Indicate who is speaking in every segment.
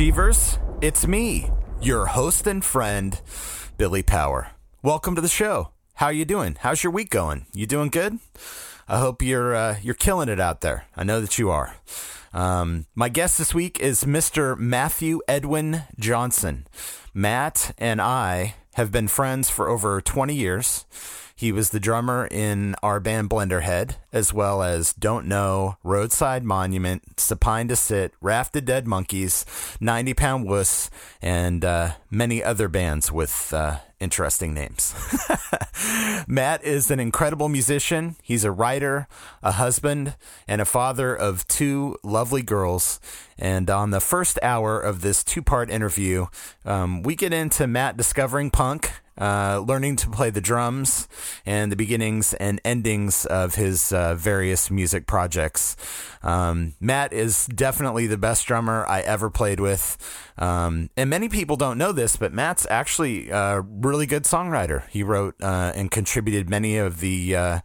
Speaker 1: Achievers? It's me, your host and friend, Billy Power. Welcome to the show. How you doing? How's your week going? You doing good? I hope you're uh, you're killing it out there. I know that you are. Um, my guest this week is Mr. Matthew Edwin Johnson. Matt and I have been friends for over 20 years. He was the drummer in our band Blenderhead, as well as Don't Know, Roadside Monument, Supine to Sit, Rafted Dead Monkeys, 90 Pound Wuss, and uh, many other bands with uh, interesting names. Matt is an incredible musician. He's a writer, a husband, and a father of two lovely girls. And on the first hour of this two part interview, um, we get into Matt discovering punk uh, learning to play the drums and the beginnings and endings of his uh, various music projects. Um, Matt is definitely the best drummer I ever played with. Um, and many people don't know this, but Matt's actually a really good songwriter. He wrote uh, and contributed many of the uh,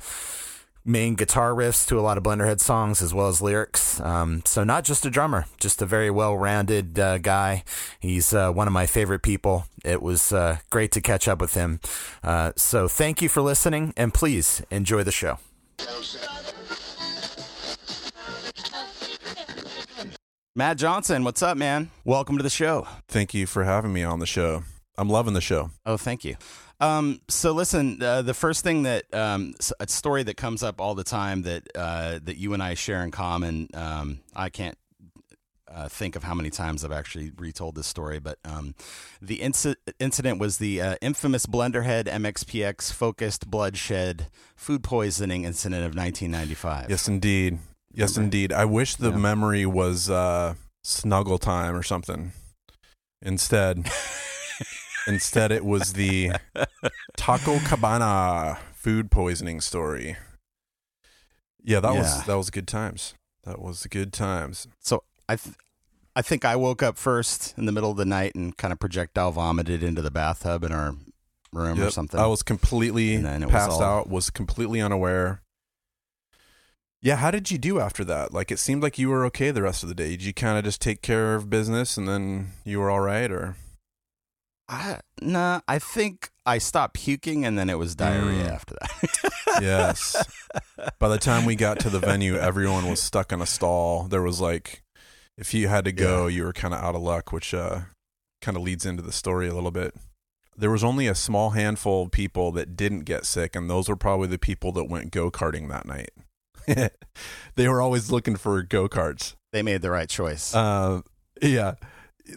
Speaker 1: main guitar riffs to a lot of Blenderhead songs as well as lyrics. Um, so not just a drummer, just a very well-rounded uh, guy. He's uh, one of my favorite people. It was uh, great to catch up with him. Uh, so thank you for listening, and please enjoy the show. Matt Johnson, what's up, man? Welcome to the show.
Speaker 2: Thank you for having me on the show. I'm loving the show.
Speaker 1: Oh, thank you. Um, so listen, uh, the first thing that um, a story that comes up all the time that uh, that you and I share in common. Um, I can't uh, think of how many times I've actually retold this story, but um, the inc- incident was the uh, infamous Blenderhead MXPX focused bloodshed food poisoning incident of 1995.
Speaker 2: Yes, indeed. Yes, indeed. I wish the
Speaker 1: Yeah.
Speaker 2: memory was uh, snuggle time or something. Instead, instead it was the Taco Cabana food poisoning story. Yeah, that
Speaker 1: Yeah.
Speaker 2: was that was good times. That was good times.
Speaker 1: So I, th- I think I woke up first in the middle of the night and kind of projectile vomited into the bathtub in our room or something.
Speaker 2: I was completely
Speaker 1: it was
Speaker 2: passed
Speaker 1: all-
Speaker 2: out. Was completely unaware. Yeah, how did you do after that? Like, it seemed like you were okay the rest of the day. Did you kind of just take care of business and then you were all right, or
Speaker 1: I, nah, I think I stopped puking and then it was diarrhea
Speaker 2: Mm.
Speaker 1: after that.
Speaker 2: yes? By the time we got to the venue, everyone was stuck in a stall. There was like, if you had to go, you were kind of out of luck, which uh, kind of leads into the story a little bit. There was only a small handful of people that didn't get sick, and those were probably the people that went go karting that night. they were always looking for go karts.
Speaker 1: they made the right choice.
Speaker 2: Uh, yeah.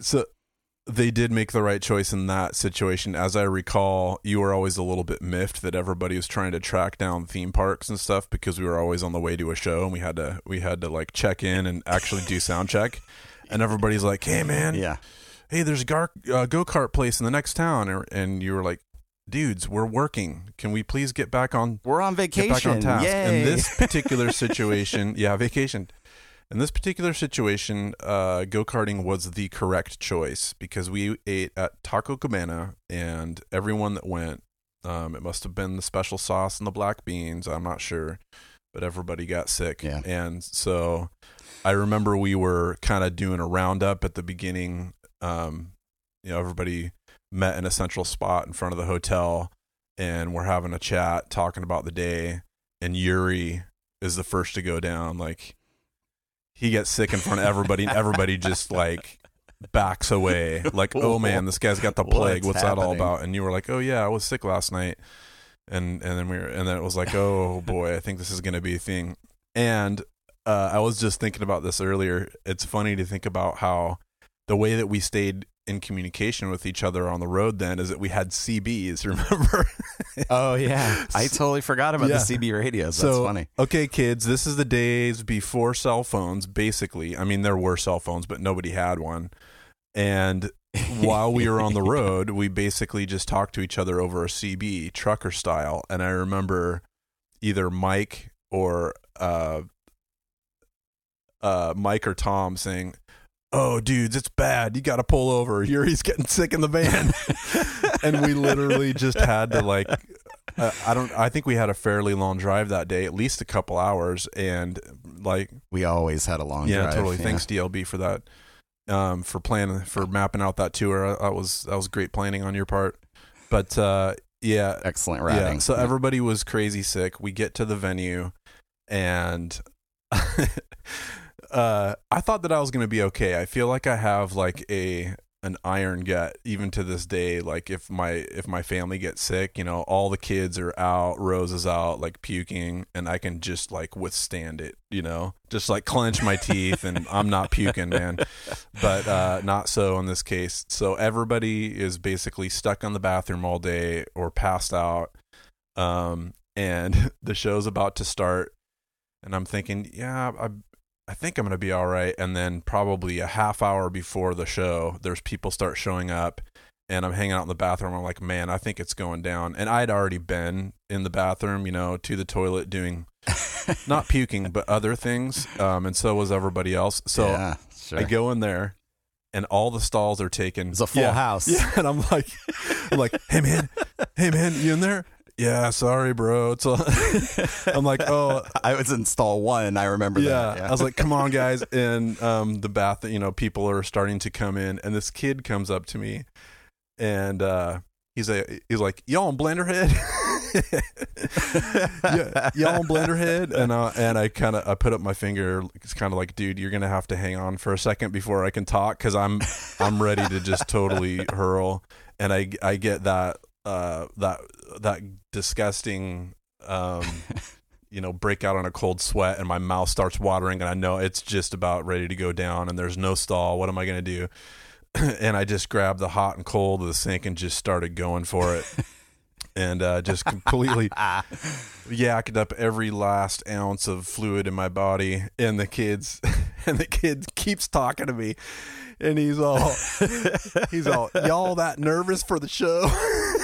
Speaker 2: So they did make the right choice in that situation. As I recall, you were always a little bit miffed that everybody was trying to track down theme parks and stuff because we were always on the way to a show and we had to we had to like check in and actually do sound check. And everybody's like, "Hey, man,
Speaker 1: yeah.
Speaker 2: hey, there's a gar- uh, go kart place in the next town," and, and you were like, "Dudes, we're working. Can we please get back on
Speaker 1: We're on vacation.
Speaker 2: get back on task.
Speaker 1: Yay.
Speaker 2: In this particular situation, yeah, vacation. In this particular situation, uh, go karting was the correct choice because we ate at Taco Cabana, and everyone that went, um, it must have been the special sauce and the black beans. I'm not sure, but everybody got sick,
Speaker 1: Yeah.
Speaker 2: and so I remember we were kind of doing a roundup at the beginning. Um, you know, everybody met in a central spot in front of the hotel and we're having a chat talking about the day and Yuri is the first to go down like he gets sick in front of everybody and everybody just like backs away. Like oh man this guy's got the plague.
Speaker 1: What's
Speaker 2: what's that all about? And you were like oh yeah I was sick last night. And and then we were and then it was like oh boy I think this is going to be a thing. And uh, I was just thinking about this earlier. It's funny to think about how the way that we stayed in communication with each other on the road then is that we had CBs remember
Speaker 1: oh yeah. I totally forgot about
Speaker 2: Yeah.
Speaker 1: the CB radios. That's
Speaker 2: so,
Speaker 1: funny.
Speaker 2: Okay, kids, this is the days before cell phones, basically. I mean, there were cell phones, but nobody had one. And while we were on the road, we basically just talked to each other over a CB, trucker style. And I remember either Mike or uh, uh, Mike or Tom saying, "Oh, dudes, it's bad. You got to pull over. Yuri's getting sick in the van." and we literally just had to like uh, I don't I think we had a fairly long drive that day, at least a couple hours and like
Speaker 1: We always had a long drive.
Speaker 2: yeah,
Speaker 1: drive.
Speaker 2: totally. Thanks DLB for that. um, for planning for mapping out that tour. That was that was great planning on your part. But uh, yeah,
Speaker 1: Excellent routing.
Speaker 2: yeah. So everybody was crazy sick. We get to the venue, and uh, I thought that I was going to be okay. I feel like I have like a an iron gut even to this day. Like if my if my family gets sick, you know, all the kids are out, Rose is out, like puking, and I can just like withstand it. You know, just like clench my teeth, and I'm not puking, man. But uh, not so in this case. So everybody is basically stuck on the bathroom all day or passed out um, and the show's about to start, and I'm thinking, yeah, I, I think I'm gonna be all right. And then probably a half hour before the show, there's people start showing up, and I'm hanging out in the bathroom. I'm like, man, I think it's going down. And I'd already been in the bathroom, you know, to the toilet doing not puking but other things, um, and so was everybody else. So
Speaker 1: yeah, sure.
Speaker 2: I go in there. And all the stalls are taken.
Speaker 1: It's a full
Speaker 2: Yeah.
Speaker 1: house.
Speaker 2: Yeah, and I'm like, I'm like, hey man, hey man, you in there? Yeah, sorry, bro. It's all... I'm like, oh,
Speaker 1: I was in stall one. I remember
Speaker 2: yeah.
Speaker 1: that.
Speaker 2: I was like, come on, guys. And um, the bath, you know, people are starting to come in, and this kid comes up to me, and uh, he's a, he's like, y'all on Blenderhead? yeah, y'all on Blenderhead? And uh, and I kind of I put up my finger. It's kind of like, dude, you're gonna have to hang on for a second before I can talk because I'm I'm ready to just totally hurl. And I I get that uh that that disgusting um you know break out on a cold sweat and my mouth starts watering and I know it's just about ready to go down and there's no stall. What am I gonna do? and I just grabbed the hot and cold of the sink and just started going for it. and uh, just completely yacked up every last ounce of fluid in my body. And the kids, and the kid keeps talking to me, and he's all, he's all, y'all that nervous for the show?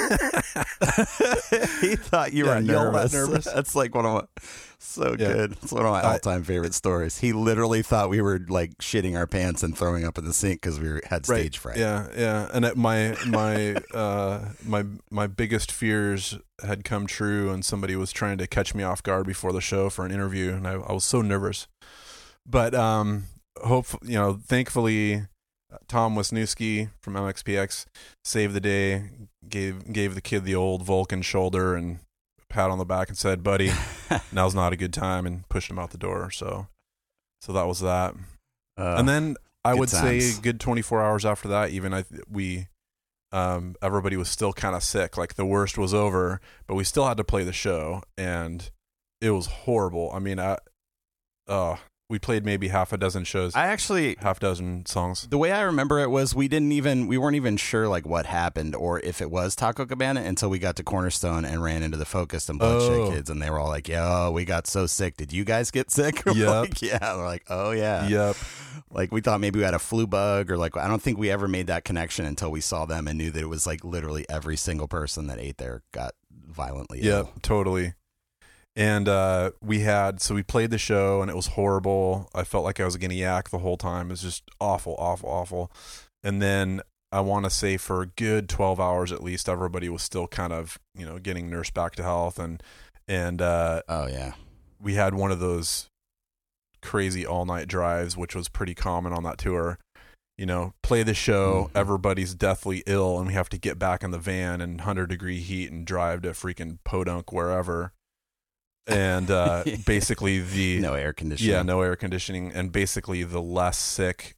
Speaker 1: he thought you
Speaker 2: Yeah,
Speaker 1: were nervous.
Speaker 2: nervous?
Speaker 1: That's like one of my so
Speaker 2: Yeah.
Speaker 1: good. It's one of my all-time favorite stories. He literally thought we were like shitting our pants and throwing up in the sink because we were, had stage fright.
Speaker 2: Yeah, yeah. And it, my my uh my my biggest fears had come true, and somebody was trying to catch me off guard before the show for an interview, and I, I was so nervous. But um, hope you know, thankfully, Tom Wisniewski from MXPX saved the day. Gave gave the kid the old Vulcan shoulder and pat on the back and said, "Buddy, now's not a good time," and pushed him out the door. So, so that was that
Speaker 1: Uh,
Speaker 2: and then I would say
Speaker 1: times.
Speaker 2: good 24 hours after that, even I we um everybody was still kind of sick. Like the worst was over, but we still had to play the show, and it was horrible. I mean, I uh we played maybe half a dozen shows,
Speaker 1: I actually
Speaker 2: half dozen songs.
Speaker 1: the way I remember it was we didn't even we weren't even sure like what happened or if it was Taco Cabana until we got to Cornerstone and ran into the Focused and Bloodshed
Speaker 2: Oh.
Speaker 1: kids and they were all like, "Yo, we got so sick. Did you guys get sick?" We're
Speaker 2: Yep.
Speaker 1: like, yeah. They're like, "Oh yeah."
Speaker 2: Yep.
Speaker 1: Like we thought maybe we had a flu bug or like I don't think we ever made that connection until we saw them and knew that it was like literally every single person that ate there got violently
Speaker 2: Yep,
Speaker 1: ill.
Speaker 2: totally. And uh, we had so we played the show and it was horrible. I felt like I was gonna yak the whole time. It was just awful, awful, awful. And then I want to say for a good twelve hours at least, everybody was still kind of you know getting nursed back to health and and uh,
Speaker 1: Oh yeah.
Speaker 2: we had one of those crazy all night drives, which was pretty common on that tour. You know, play the show,
Speaker 1: Mhm.
Speaker 2: everybody's deathly ill, and we have to get back in the van in 100 degree heat and drive to freaking Podunk, wherever. And uh, basically, the.
Speaker 1: No air conditioning.
Speaker 2: Yeah, no air conditioning. And basically, the less sick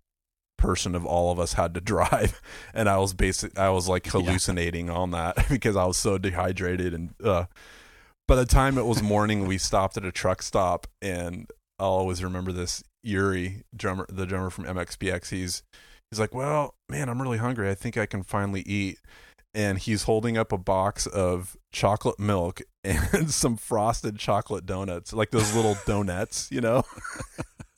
Speaker 2: person of all of us had to drive. And I was basic, I was like hallucinating on that because I was so dehydrated. And uh, by the time it was morning, we stopped at a truck stop. And I'll always remember this Yuri, drummer, the drummer from MXPX. He's, he's like, Well, man, I'm really hungry. I think I can finally eat. And he's holding up a box of chocolate milk and some frosted chocolate donuts, like those little donuts, you know.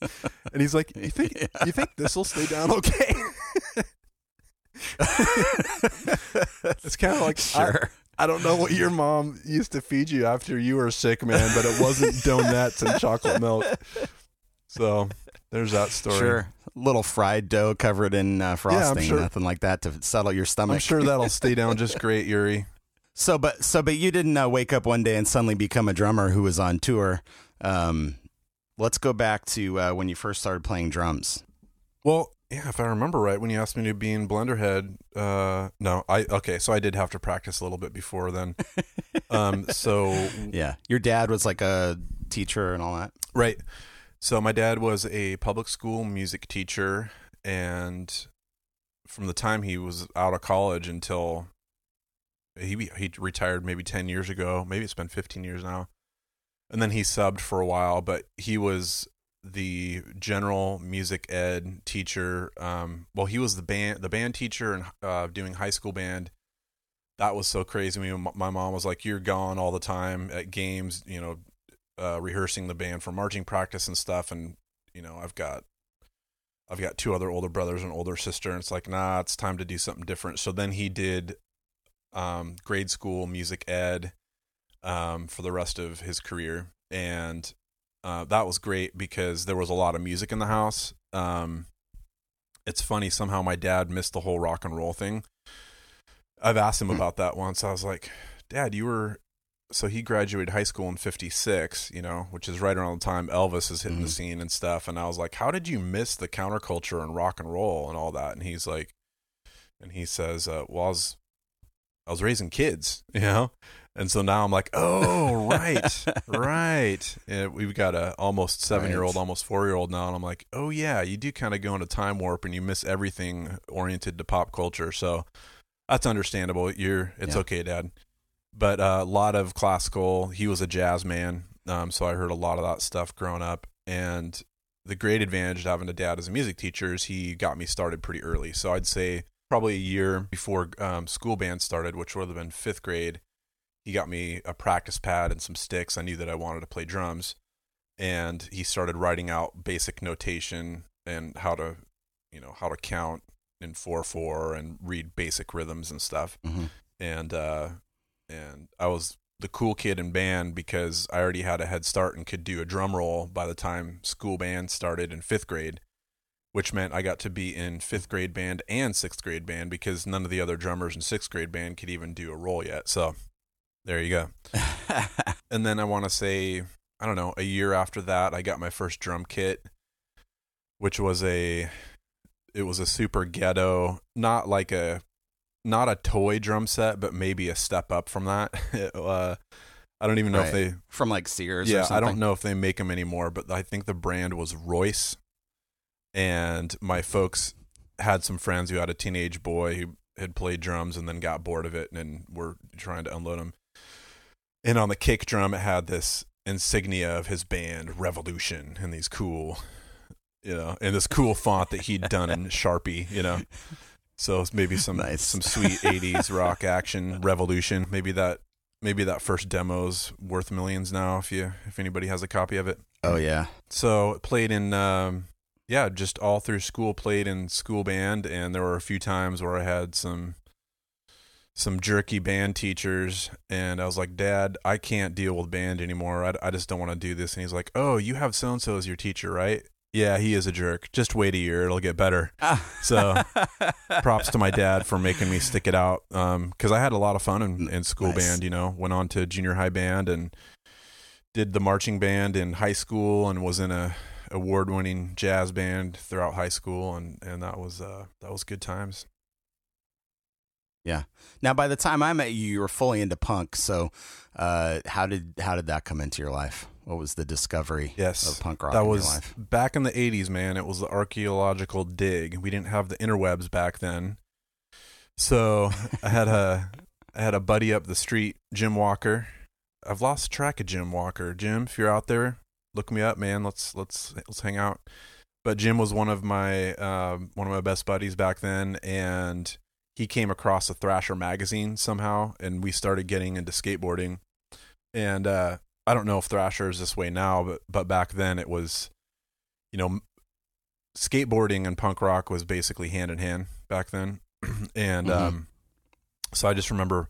Speaker 2: and he's like, "You think you think this will stay down okay?" it's kind of like
Speaker 1: Sure.
Speaker 2: I don't know what your mom used to feed you after you were sick, man, but it wasn't donuts and chocolate milk. So there's that story.
Speaker 1: Sure. Little fried dough covered in uh, frosting,
Speaker 2: sure-
Speaker 1: nothing like that to settle your stomach.
Speaker 2: I'm sure that'll stay down just great, Yuri.
Speaker 1: So, but so, but you didn't uh, wake up one day and suddenly become a drummer who was on tour. Um, let's go back to uh, when you first started playing drums.
Speaker 2: Well, yeah, if I remember right, when you asked me to be in Blenderhead, uh, no, I okay, so I did have to practice a little bit before then. um, so
Speaker 1: Yeah, your dad was like a teacher and all that.
Speaker 2: right, so my dad was a public school music teacher, and from the time he was out of college until he he retired maybe ten years ago, maybe it's been fifteen years now, and then he subbed for a while, but he was the general music ed teacher. Um, well, he was the band the band teacher and uh, doing high school band. That was so crazy. I mean, my mom was like, "You're gone all the time at games, you know, uh, rehearsing the band for marching practice and stuff." And you know, I've got I've got two other older brothers and older sister, and it's like, nah, it's time to do something different. So then he did um, grade school music ed um, for the rest of his career, and uh, that was great because there was a lot of music in the house. Um, it's funny somehow my dad missed the whole rock and roll thing. I've asked him about that once. I was like, "Dad, you were." So he graduated high school in '56, you know, which is right around the time Elvis is hitting
Speaker 1: Mhm.
Speaker 2: the scene and stuff. And I was like, "How did you miss the counterculture and rock and roll and all that?" And he's like, and he says, uh, "Well, I was, I was raising kids, you know." And so now I'm like, oh, right, right. And we've got a almost seven year old, almost four year old now. And I'm like, oh, yeah, you do kind of go into time warp and you miss everything oriented to pop culture. So that's understandable. You're, it's
Speaker 1: Yeah.
Speaker 2: okay, dad. But uh, a lot of classical, he was a jazz man. Um, so I heard a lot of that stuff growing up. And the great advantage of having a dad as a music teacher is he got me started pretty early. So I'd say probably a year before um, school band started, which would have been fifth grade he got me a practice pad and some sticks. I knew that I wanted to play drums, and he started writing out basic notation and how to, you know, how to count in four four and read basic rhythms and stuff.
Speaker 1: hmm
Speaker 2: And uh, and I was the cool kid in band because I already had a head start and could do a drum roll by the time school band started in fifth grade. Which meant I got to be in fifth grade band and sixth grade band because none of the other drummers in sixth grade band could even do a roll yet. So there you go. And then I want to say, I don't know, a year after that, I got my first drum kit, which was a, it was a super ghetto, not like a, not a toy drum set, but maybe a step up from that. uh, I don't even know if they,
Speaker 1: From like Sears. or
Speaker 2: yeah, I don't know if they make them anymore, but I think the brand was Royce. And my folks had some friends who had a teenage boy who had played drums and then got bored of it and were trying to unload him. And on the kick drum, it had this insignia of his band, Revolution, and these cool, you know, and this cool font that he'd done in Sharpie, you know. So it's maybe some
Speaker 1: Nice.
Speaker 2: some sweet '80s rock action revolution. Maybe that maybe that first demo's worth millions now if you if anybody has a copy of it.
Speaker 1: Oh yeah.
Speaker 2: So played in um yeah, just all through school played in school band and there were a few times where I had some some jerky band teachers and I was like, "Dad, I can't deal with band anymore. I, I just don't want to do this." And he's like, "Oh, you have so and so as your teacher, right?" Yeah, he is a jerk. Just wait a year, it'll get better. So props to my dad for making me stick it out um, because I had a lot of fun in, in school
Speaker 1: Nice.
Speaker 2: band. You know, went on to junior high band and did the marching band in high school and was in a award winning jazz band throughout high school and and that was uh that was good times. Yeah.
Speaker 1: Now, by the time I met you, you were fully into punk. So, uh, how did how did that come into your life? What was the discovery
Speaker 2: Yes,
Speaker 1: of punk rock
Speaker 2: that
Speaker 1: in
Speaker 2: was
Speaker 1: life?
Speaker 2: back in the 80s man it was the archaeological dig we didn't have the interwebs back then so i had a i had a buddy up the street jim walker i've lost track of jim walker jim if you're out there look me up man. Let's let's let's hang out. But jim was one of my um, one of my best buddies back then and he came across a thrasher magazine somehow and we started getting into skateboarding. And uh I don't know if Thrasher is this way now, but but back then it was, you know, skateboarding and punk rock was basically hand in hand back then, and
Speaker 1: Mhm.
Speaker 2: um, so I just remember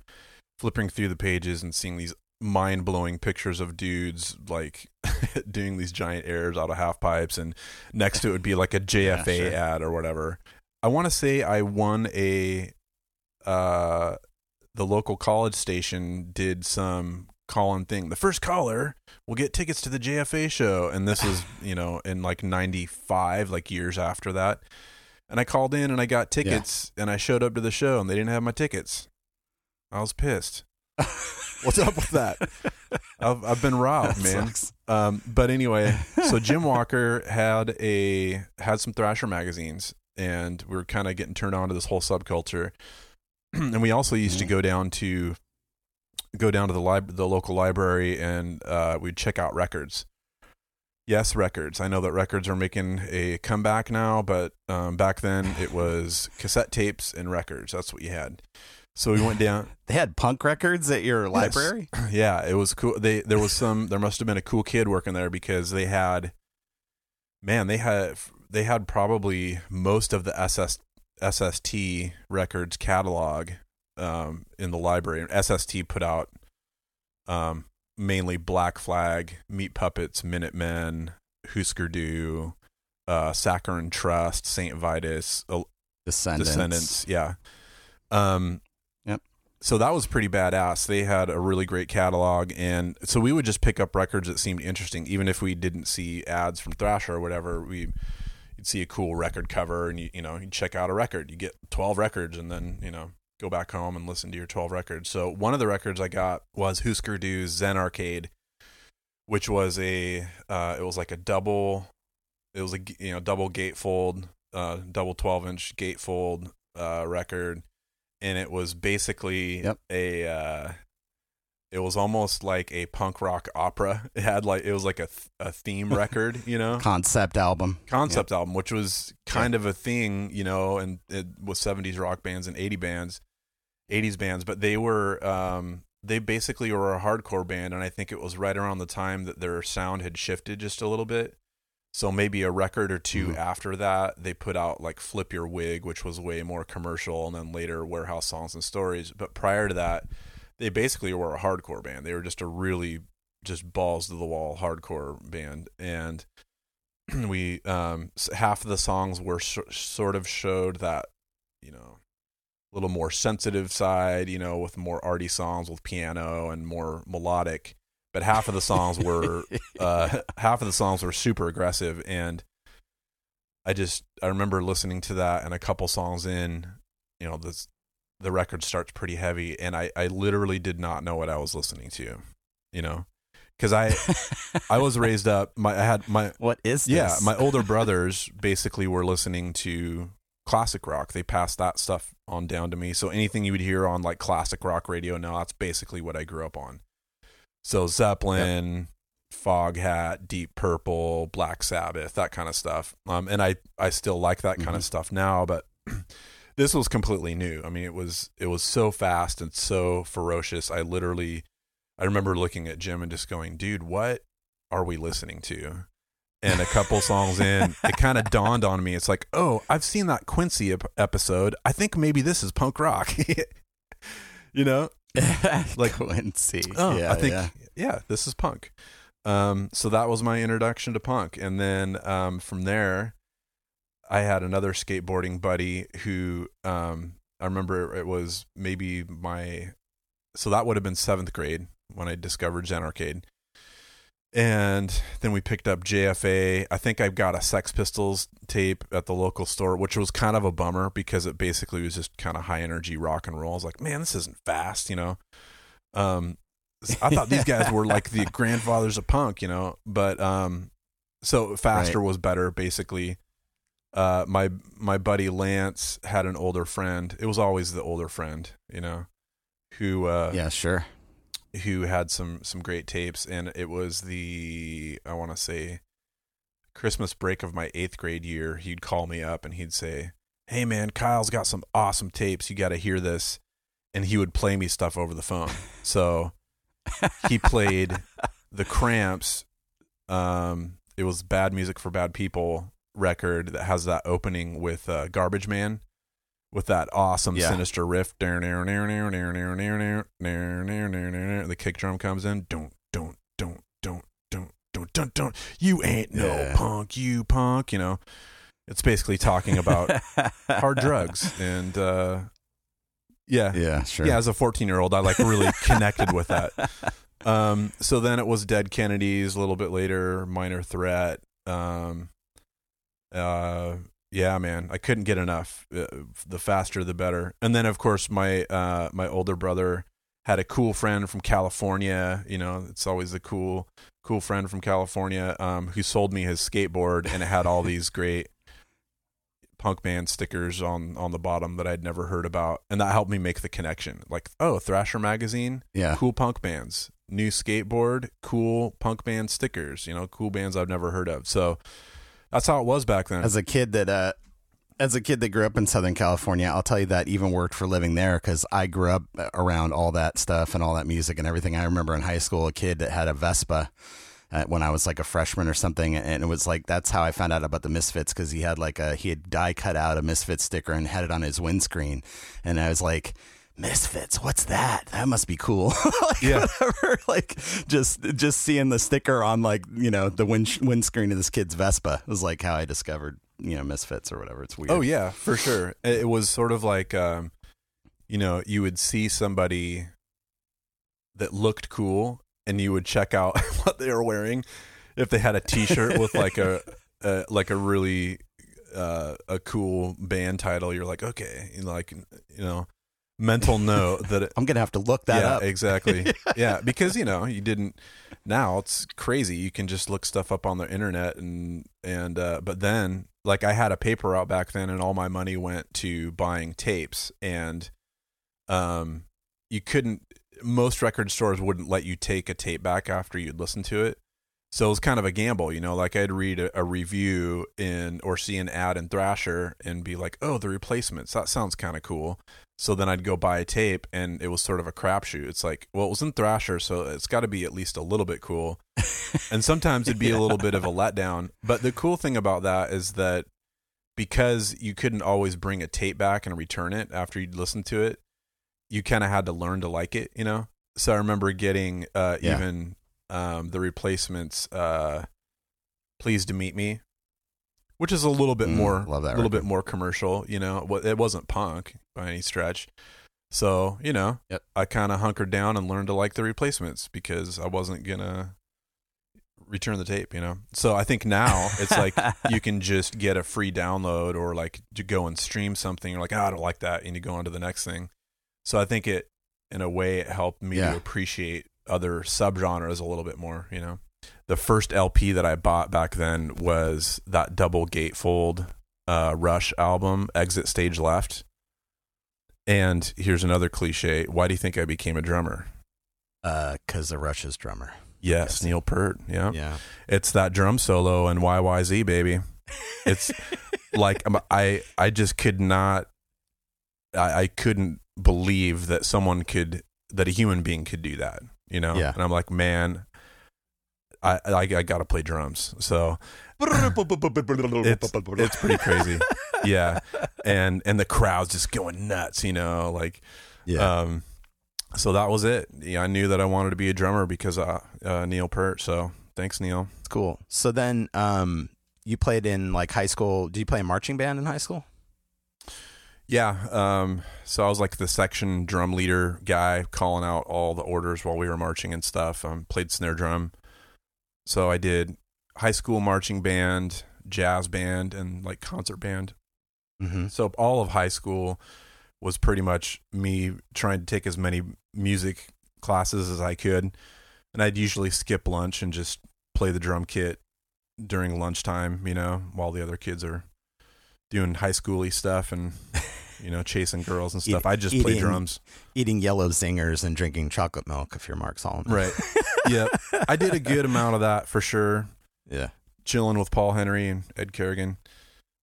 Speaker 2: flipping through the pages and seeing these mind blowing pictures of dudes like doing these giant airs out of half pipes, and next to it would be like a JFA
Speaker 1: sure.
Speaker 2: ad or whatever. I want to say I won a, uh, the local college station did some call-in thing. The first caller will get tickets to the JFA show, and this is you know in like '95, like years after that. And I called in and I got tickets and I showed up to the show and they didn't have my tickets. I was pissed. What's up with that? I've, I've been robbed, man. Um, but anyway, so Jim Walker had a had some Thrasher magazines, and we were kind of getting turned on to this whole subculture. and we also used to go down to go down to the lib- the local library, and uh, we'd check out records. Yes, records. I know that records are making a comeback now, but um, back then it was cassette tapes and records. That's what you had. So we went down.
Speaker 1: They had punk records at your library.
Speaker 2: Yeah, it was cool. They there was some there must have been a cool kid working there because they had man, they had they had probably most of the SS SST records catalog um in the library. SST put out um mainly Black Flag, Meat Puppets, Minutemen, Husker Du, uh Saccharine Trust, Saint Vitus,
Speaker 1: Descendents.
Speaker 2: Descendents, yeah. Um. So that was pretty badass. They had a really great catalog, and so we would just pick up records that seemed interesting, even if we didn't see ads from Thrasher or whatever. We you'd see a cool record cover, and you you know you check out a record. You get twelve records, and then you know go back home and listen to your twelve records. So one of the records I got was Husker Du's Zen Arcade, which was a uh, it was like a double, it was a you know double gatefold, uh, double twelve inch gatefold uh, record, and it was basically
Speaker 1: Yep.
Speaker 2: a. Uh, it was almost like a punk rock opera. It had like it was like a th- a theme record, you know,
Speaker 1: Concept album.
Speaker 2: concept album, which was kind of a thing, you know, and it was seventies rock bands and eighty bands, eighties bands, but they were um they basically were a hardcore band, and I think it was right around the time that their sound had shifted just a little bit. So maybe a record or 2
Speaker 1: Mhm.
Speaker 2: after that, they put out like "Flip Your Wig," which was way more commercial, and then later "Warehouse Songs and Stories." But prior to that, they basically were a hardcore band. They were just a really just balls to the wall hardcore band, and we um half of the songs were s- sort of showed that you know a little more sensitive side, you know, with more arty songs with piano and more melodic. But half of the songs were uh, half of the songs were super aggressive, and I just I remember listening to that, and a couple songs in, you know, this the record starts pretty heavy, and I I literally did not know what I was listening to, you know, because I I was raised up. My I had my
Speaker 1: what is this?
Speaker 2: yeah, my older brothers basically were listening to classic rock. They passed that stuff on down to me. So anything you would hear on like classic rock radio now, that's basically what I grew up on. So Zeppelin, Foghat, Deep Purple, Black Sabbath, that kind of stuff. Um, and I I still like that kind of
Speaker 1: Mhm.
Speaker 2: stuff now, but this was completely new. I mean, it was it was so fast and so ferocious. I literally I remember looking at Jim and just going, "Dude, what are we listening to?" And a couple songs in, it kind of dawned on me. It's like, "Oh, I've seen that Quincy ep- episode. I think maybe this is punk rock." you know? like-
Speaker 1: Quincy.
Speaker 2: Oh,
Speaker 1: yeah,
Speaker 2: I think
Speaker 1: yeah.
Speaker 2: yeah. this is punk. Um, so that was my introduction to punk, and then um, from there, I had another skateboarding buddy who um, I remember it was maybe my so that would have been seventh grade when I discovered Zen Arcade. And then we picked up JFA. I think I've got a Sex Pistols tape at the local store, which was kind of a bummer because it basically was just kind of high energy rock and roll. I was like, man, this isn't fast, you know. Um, I thought these guys were like the grandfathers of punk, you know. But um, so faster was better, basically. Uh, my my buddy Lance had an older friend. It was always the older friend, you know, who uh,
Speaker 1: yeah, sure.
Speaker 2: Who had some some great tapes and it was the i want to say christmas break of my eighth grade year. He'd call me up and he'd say hey man kyle's got some awesome tapes. You got to hear this. And he would play me stuff over the phone. So he played the cramps um it was bad music for bad people record that has that opening with uh, garbage man with that awesome
Speaker 1: yeah.
Speaker 2: sinister riff. The kick drum comes in. Don't don't don't don't don't don't don't don't. You ain't no
Speaker 1: yeah.
Speaker 2: punk, you punk. You know, it's basically talking about hard drugs and uh, yeah,
Speaker 1: yeah, sure.
Speaker 2: Yeah, as a fourteen-year-old, I like really connected with that. Um, so then it was Dead Kennedys. A little bit later, Minor Threat. Um, uh, yeah, man, I couldn't get enough. Uh, the faster, the better. And then, of course, my uh, my older brother had a cool friend from California. You know, it's always a cool cool friend from California um, who sold me his skateboard, and it had all these great punk band stickers on on the bottom that I'd never heard about, and that helped me make the connection. Like, oh, Thrasher magazine,
Speaker 1: Yeah.
Speaker 2: cool punk bands, new skateboard, cool punk band stickers. You know, cool bands I've never heard of. So that's how it was back then.
Speaker 1: As a kid that uh as a kid that grew up in Southern California, I'll tell you that even worked for living there because I grew up around all that stuff and all that music and everything. I remember in high school a kid that had a Vespa uh, when I was like a freshman or something, and it was like that's how I found out about the Misfits because he had like a he had die cut out a Misfits sticker and had it on his windscreen, and I was like. Misfits, what's that? That must be cool. like,
Speaker 2: Yeah.
Speaker 1: whatever. Like just just seeing the sticker on like you know the wind windscreen of this kid's Vespa was like how I discovered you know Misfits or whatever. It's weird.
Speaker 2: Oh yeah, for sure. It was sort of like, um, you know, you would see somebody that looked cool, and you would check out what they were wearing. If they had a T-shirt with like a, a like a really uh, a cool band title, you're like, okay, know, like you know, mental note that it,
Speaker 1: I'm gonna have to look that
Speaker 2: yeah,
Speaker 1: up.
Speaker 2: exactly. yeah, because you know you didn't. Now it's crazy. You can just look stuff up on the internet and and uh, but then like I had a paper out back then, and all my money went to buying tapes, and um, you couldn't. Most record stores wouldn't let you take a tape back after you'd listen to it. So it was kind of a gamble, you know. Like I'd read a, a review in or see an ad in Thrasher and be like, "Oh, the replacements. That sounds kind of cool." So then I'd go buy a tape, and it was sort of a crapshoot. It's like, well, it was in Thrasher, so it's got to be at least a little bit cool. and sometimes it'd be a little bit of a letdown. But the cool thing about that is that because you couldn't always bring a tape back and return it after you'd listened to it, you kind of had to learn to like it, you know. So I remember getting uh,
Speaker 1: Yeah.
Speaker 2: even um, the replacements. Uh, Pleased to meet me, which is a little bit
Speaker 1: Mm,
Speaker 2: more,
Speaker 1: love that
Speaker 2: a little bit more commercial. You know, it wasn't punk by any stretch. So you know,
Speaker 1: Yep.
Speaker 2: I kind of hunkered down and learned to like the replacements because I wasn't gonna return the tape. You know, so I think now it's like you can just get a free download or like to go and stream something. You're like, oh, I don't like that, and you go on to the next thing. So I think it, in a way, it helped me
Speaker 1: Yeah.
Speaker 2: to appreciate other subgenres a little bit more. You know, the first LP that I bought back then was that double gatefold uh, Rush album, Exit Stage Left. And here's another cliche: Why do you think I became a drummer?
Speaker 1: Uh, cause the Rush's drummer.
Speaker 2: Yes, Neil Peart. Yeah.
Speaker 1: Yeah.
Speaker 2: it's that drum solo and YYZ baby. It's like um, I I just could not I, I couldn't believe that someone could that a human being could do that, you know.
Speaker 1: Yeah.
Speaker 2: And I'm like, man, I I, I got to play drums. So it's it's pretty crazy. Yeah. And and the crowd's just going nuts, you know, like
Speaker 1: yeah.
Speaker 2: um so that was it. Yeah, I knew that I wanted to be a drummer because of uh, Neil Peart. So thanks, Neil.
Speaker 1: it's cool. So then, um, you played in like high school. Did you play a marching band in high school?
Speaker 2: Yeah. Um, so I was like the section drum leader guy calling out all the orders while we were marching and stuff. Um, played snare drum. So I did high school marching band, jazz band, and like concert band.
Speaker 1: Mm-hmm.
Speaker 2: So all of high school was pretty much me trying to take as many music classes as I could. And I'd usually skip lunch and just play the drum kit during lunchtime, you know, while the other kids are doing high schooly stuff and you know, chasing girls and stuff.
Speaker 1: Eat-
Speaker 2: I just play drums.
Speaker 1: Eating yellow zingers and drinking chocolate milk if you're Mark Solomon.
Speaker 2: Right. yep. I did a good amount of that for sure.
Speaker 1: Yeah.
Speaker 2: chilling with Paul Henry and Ed Kerrigan.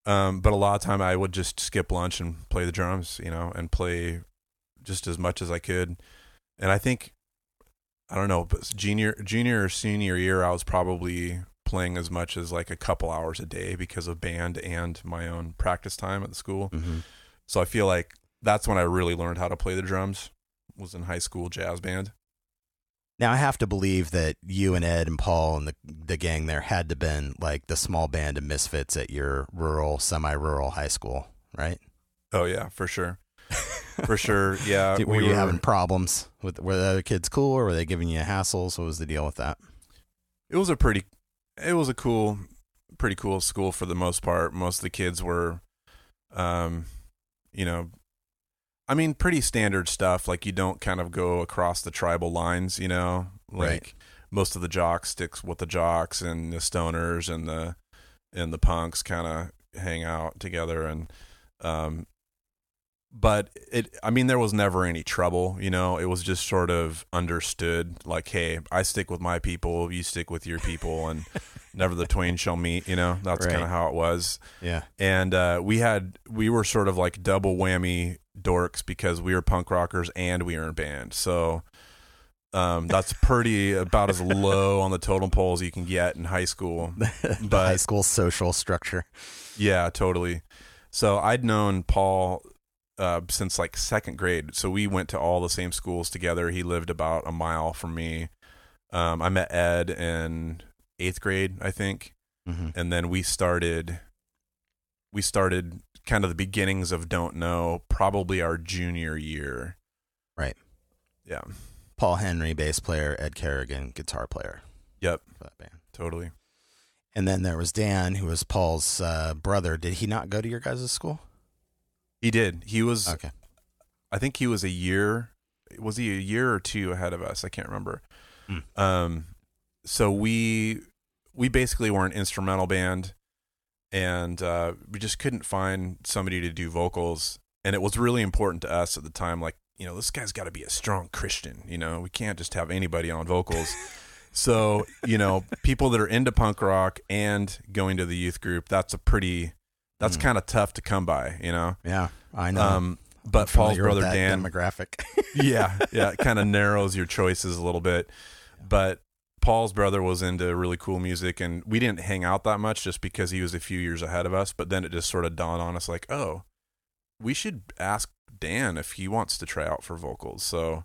Speaker 2: Um, but a lot of time I would just skip lunch and play the drums, you know, and play just as much as I could. And I think I don't know, but junior junior or senior year I was probably playing as much as like a couple hours a day because of band and my own practice time at the school.
Speaker 1: Mm-hmm.
Speaker 2: So I feel like that's when I really learned how to play the drums was in high school jazz band.
Speaker 1: Now I have to believe that you and Ed and Paul and the the gang there had to been like the small band of misfits at your rural, semi-rural high school, right?
Speaker 2: Oh yeah, for sure. For sure. Yeah.
Speaker 1: Did- were
Speaker 2: we
Speaker 1: you having problems with were the other kids cool or were they giving you hassles? What was the deal with that?
Speaker 2: it was a pretty it was a cool pretty cool school for the most part. Most of the kids were, um, you know, I mean, pretty standard stuff. Like you don't kind of go across the tribal lines, you know. Like
Speaker 1: Right.
Speaker 2: most of the jocks sticks with the jocks, and the stoners and the and the punks kind of hang out together. And um, but it, I mean, there was never any trouble, you know. It was just sort of understood, like, hey, I stick with my people, you stick with your people, and never the twain shall meet. You know, that's
Speaker 1: Right.
Speaker 2: kind of how it was
Speaker 1: Yeah.
Speaker 2: and uh, we had we were sort of like double whammy dorks because we were punk rockers and we were in band so um, that's pretty about as low on the totem pole as you can get in high school But-
Speaker 1: high school social structure.
Speaker 2: yeah totally so i'd known paul uh, since like second grade so we went to all the same schools together he lived about a mile from me um, i met ed in eighth grade i think
Speaker 1: Mm-hmm.
Speaker 2: and then we started we started kind of the beginnings of don't know probably our junior year
Speaker 1: Right.
Speaker 2: yeah
Speaker 1: Paul Henry, bass player. Ed Kerrigan, guitar player
Speaker 2: yep
Speaker 1: for that band.
Speaker 2: totally
Speaker 1: And then there was Dan, who was Paul's uh, brother. Did he not go to your guys' school?
Speaker 2: he did he was
Speaker 1: Okay.
Speaker 2: i think he was a year was he a year or two ahead of us i can't remember
Speaker 1: Hmm.
Speaker 2: um so we we basically were an instrumental band and uh we just couldn't find somebody to do vocals and it was really important to us at the time like you know this guy's got to be a strong christian you know we can't just have anybody on vocals so you know people that are into punk rock and going to the youth group that's a pretty that's
Speaker 1: Hmm.
Speaker 2: kind of tough to come by you know
Speaker 1: Yeah, I know.
Speaker 2: um but paul's brother dan
Speaker 1: demographic.
Speaker 2: yeah, yeah, it kind of narrows your choices a little bit. But Paul's brother was into really cool music, and we didn't hang out that much just because he was a few years ahead of us. But then it just sort of dawned on us, like, oh, we should ask Dan if he wants to try out for vocals. So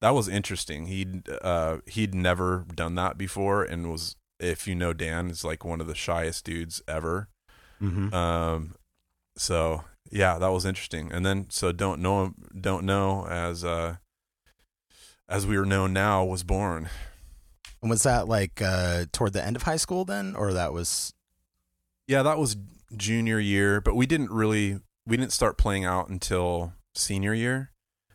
Speaker 2: that was interesting. He'd uh, he'd never done that before, and was if you know Dan, is like one of the shyest dudes ever.
Speaker 1: mm-hmm.
Speaker 2: Um, so yeah, that was interesting. And then so don't know don't know as uh as we are known now was born.
Speaker 1: And was that like uh, toward the end of high school then, or that was?
Speaker 2: Yeah, that was junior year, but we didn't really we didn't start playing out until senior year.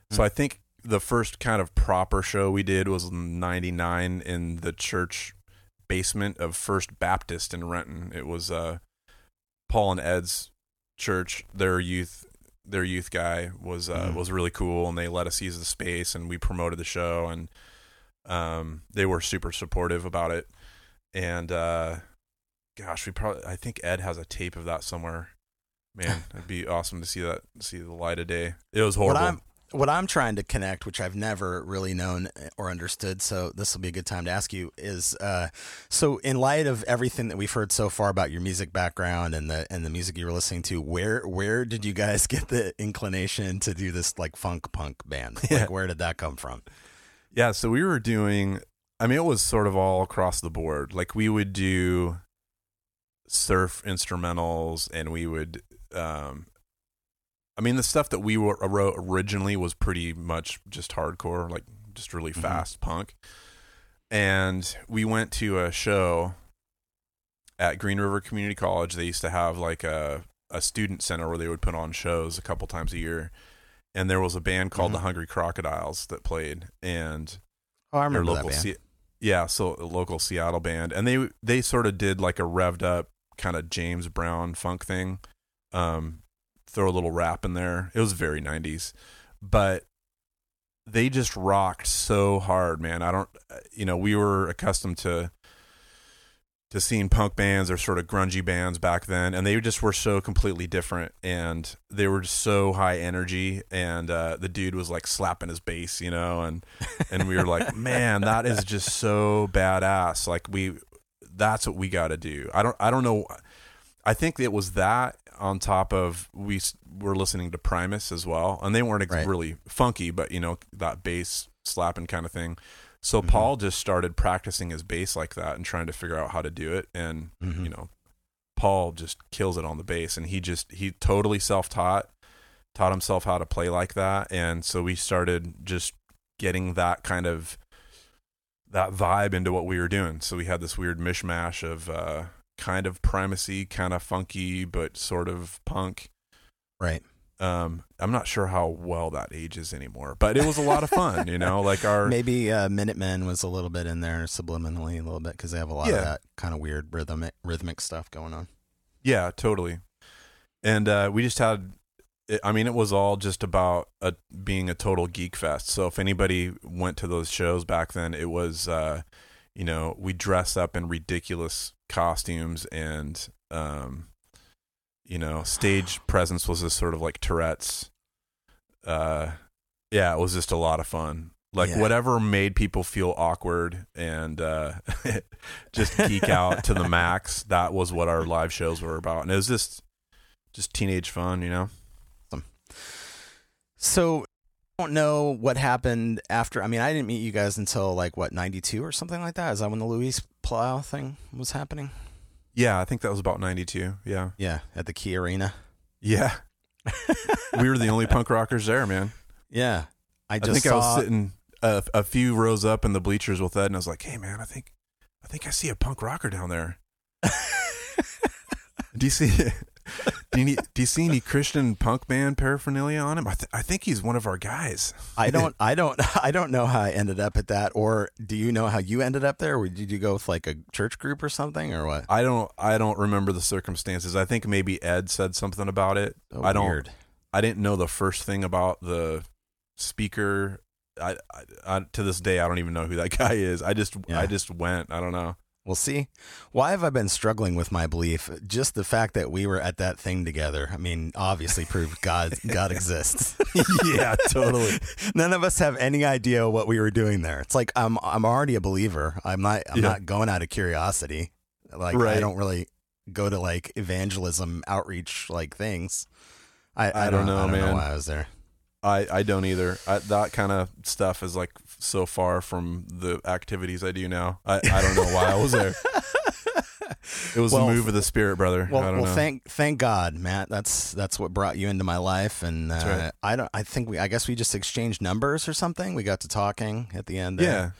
Speaker 2: So
Speaker 1: Hmm.
Speaker 2: I think the first kind of proper show we did was 99 in the church basement of First Baptist in Renton. It was uh Paul and Ed's church, their youth their youth guy was uh,
Speaker 1: Mm.
Speaker 2: was really cool and they let us use the space and we promoted the show and um they were super supportive about it. And uh gosh, we probably I think Ed has a tape of that somewhere. Man, it'd be awesome to see that see the light of day. It was horrible.
Speaker 1: What I'm what I'm trying to connect, which I've never really known or understood, so this will be a good time to ask you, is uh, so in light of everything that we've heard so far about your music background and the and the music you were listening to, where where did you guys get the inclination to do this like funk punk band?
Speaker 2: Yeah.
Speaker 1: Where did that come from?
Speaker 2: Yeah, so we were doing I mean it was sort of all across the board. Like we would do surf instrumentals and we would um I mean the stuff that we were, wrote originally was pretty much just hardcore, like just really
Speaker 1: Mhm.
Speaker 2: fast punk. And we went to a show at Green River Community College. They used to have like a a student center where they would put on shows a couple times a year. And there was a band called
Speaker 1: Mhm.
Speaker 2: the Hungry Crocodiles that played and
Speaker 1: Oh, I
Speaker 2: their
Speaker 1: remember that
Speaker 2: local
Speaker 1: band.
Speaker 2: Se- yeah, so a local Seattle band, and they they sort of did like a revved up kind of James Brown funk thing. Um, throw a little rap in there. It was very '90s, but they just rocked so hard, man. I don't, you know, we were accustomed to to seeing punk bands or sort of grungy bands back then, and they just were so completely different, and they were just so high energy, and uh, the dude was like slapping his bass, you know, and and we were like, man, that is just so badass. Like we, that's what we got to do. I don't, I don't know. I think it was that on top of we were listening to Primus as well, and they weren't ex-
Speaker 1: Right.
Speaker 2: really funky, but you know that bass slapping kind of thing. So
Speaker 1: Mhm.
Speaker 2: Paul just started practicing his bass like that and trying to figure out how to do it, and
Speaker 1: Mhm.
Speaker 2: you know, Paul just kills it on the bass, and he just he totally self taught, taught himself how to play like that, and so we started just getting that kind of that vibe into what we were doing. So we had this weird mishmash of uh, kind of Primus-y, kind of funky, but sort of punk.
Speaker 1: Right.
Speaker 2: Um, I'm not sure how well that ages anymore, but it was a lot of fun. You know, like our
Speaker 1: Maybe uh, Minutemen was a little bit in there subliminally a little bit because they have a lot
Speaker 2: Yeah.
Speaker 1: of that kind of weird rhythmic rhythmic stuff going on.
Speaker 2: Yeah, totally. And uh, we just had, I mean, it was all just about a, being a total geek fest. So if anybody went to those shows back then, it was, uh, you know, we dress up in ridiculous costumes and, um, you know, stage presence was this sort of like Tourette's. Uh, yeah, it was just a lot of fun. Like
Speaker 1: Yeah.
Speaker 2: whatever made people feel awkward and uh, just geek out to the max. That was what our live shows were about, and it was just just teenage fun, you know.
Speaker 1: So I don't know what happened after. I mean, I didn't meet you guys until like what ninety two or something like that. Is that when the Luis Palau thing was happening?
Speaker 2: Yeah, I think that was about '92. Yeah,
Speaker 1: Yeah, at the Key Arena.
Speaker 2: yeah. we were the only punk rockers there, man.
Speaker 1: Yeah, I
Speaker 2: I,
Speaker 1: just
Speaker 2: think I was sitting a, a few rows up in the bleachers with Ed, and I was like, "Hey, man, I think I think I see a punk rocker down there. do you see? Do you, do you see any Christian punk band paraphernalia on him? I, th- I think he's one of our guys.
Speaker 1: I don't. I don't. I don't know how I ended up at that. Or do you know how you ended up there? Or did you go with like a church group or something, or what?
Speaker 2: I don't I don't remember the circumstances. I think maybe Ed said something about it.
Speaker 1: Oh,
Speaker 2: I don't
Speaker 1: weird.
Speaker 2: I didn't know the first thing about the speaker. I, I, I to this day I don't even know who that guy is. I just
Speaker 1: Yeah.
Speaker 2: I just went. I don't know.
Speaker 1: We'll see. Why have I been struggling with my belief? Just the fact that we were at that thing together. I mean, obviously proved God God exists.
Speaker 2: yeah, totally.
Speaker 1: None of us have any idea what we were doing there. It's like I'm I'm already a believer. I'm not I'm
Speaker 2: Yeah.
Speaker 1: not going out of curiosity. Like I don't really go to like evangelism outreach like things. I, I,
Speaker 2: I don't know,
Speaker 1: I don't
Speaker 2: man.
Speaker 1: know why I was there.
Speaker 2: I I don't either. I, that kind of stuff is like so far from the activities I do now. I I don't know why I was there. It was
Speaker 1: Well,
Speaker 2: the move of the spirit, brother.
Speaker 1: Well,
Speaker 2: I don't
Speaker 1: well,
Speaker 2: know.
Speaker 1: thank thank God, Matt. That's that's what brought you into my life, and uh,
Speaker 2: right.
Speaker 1: I don't. I think we. I guess we just exchanged numbers or something. We got to talking at the end. There.
Speaker 2: yeah.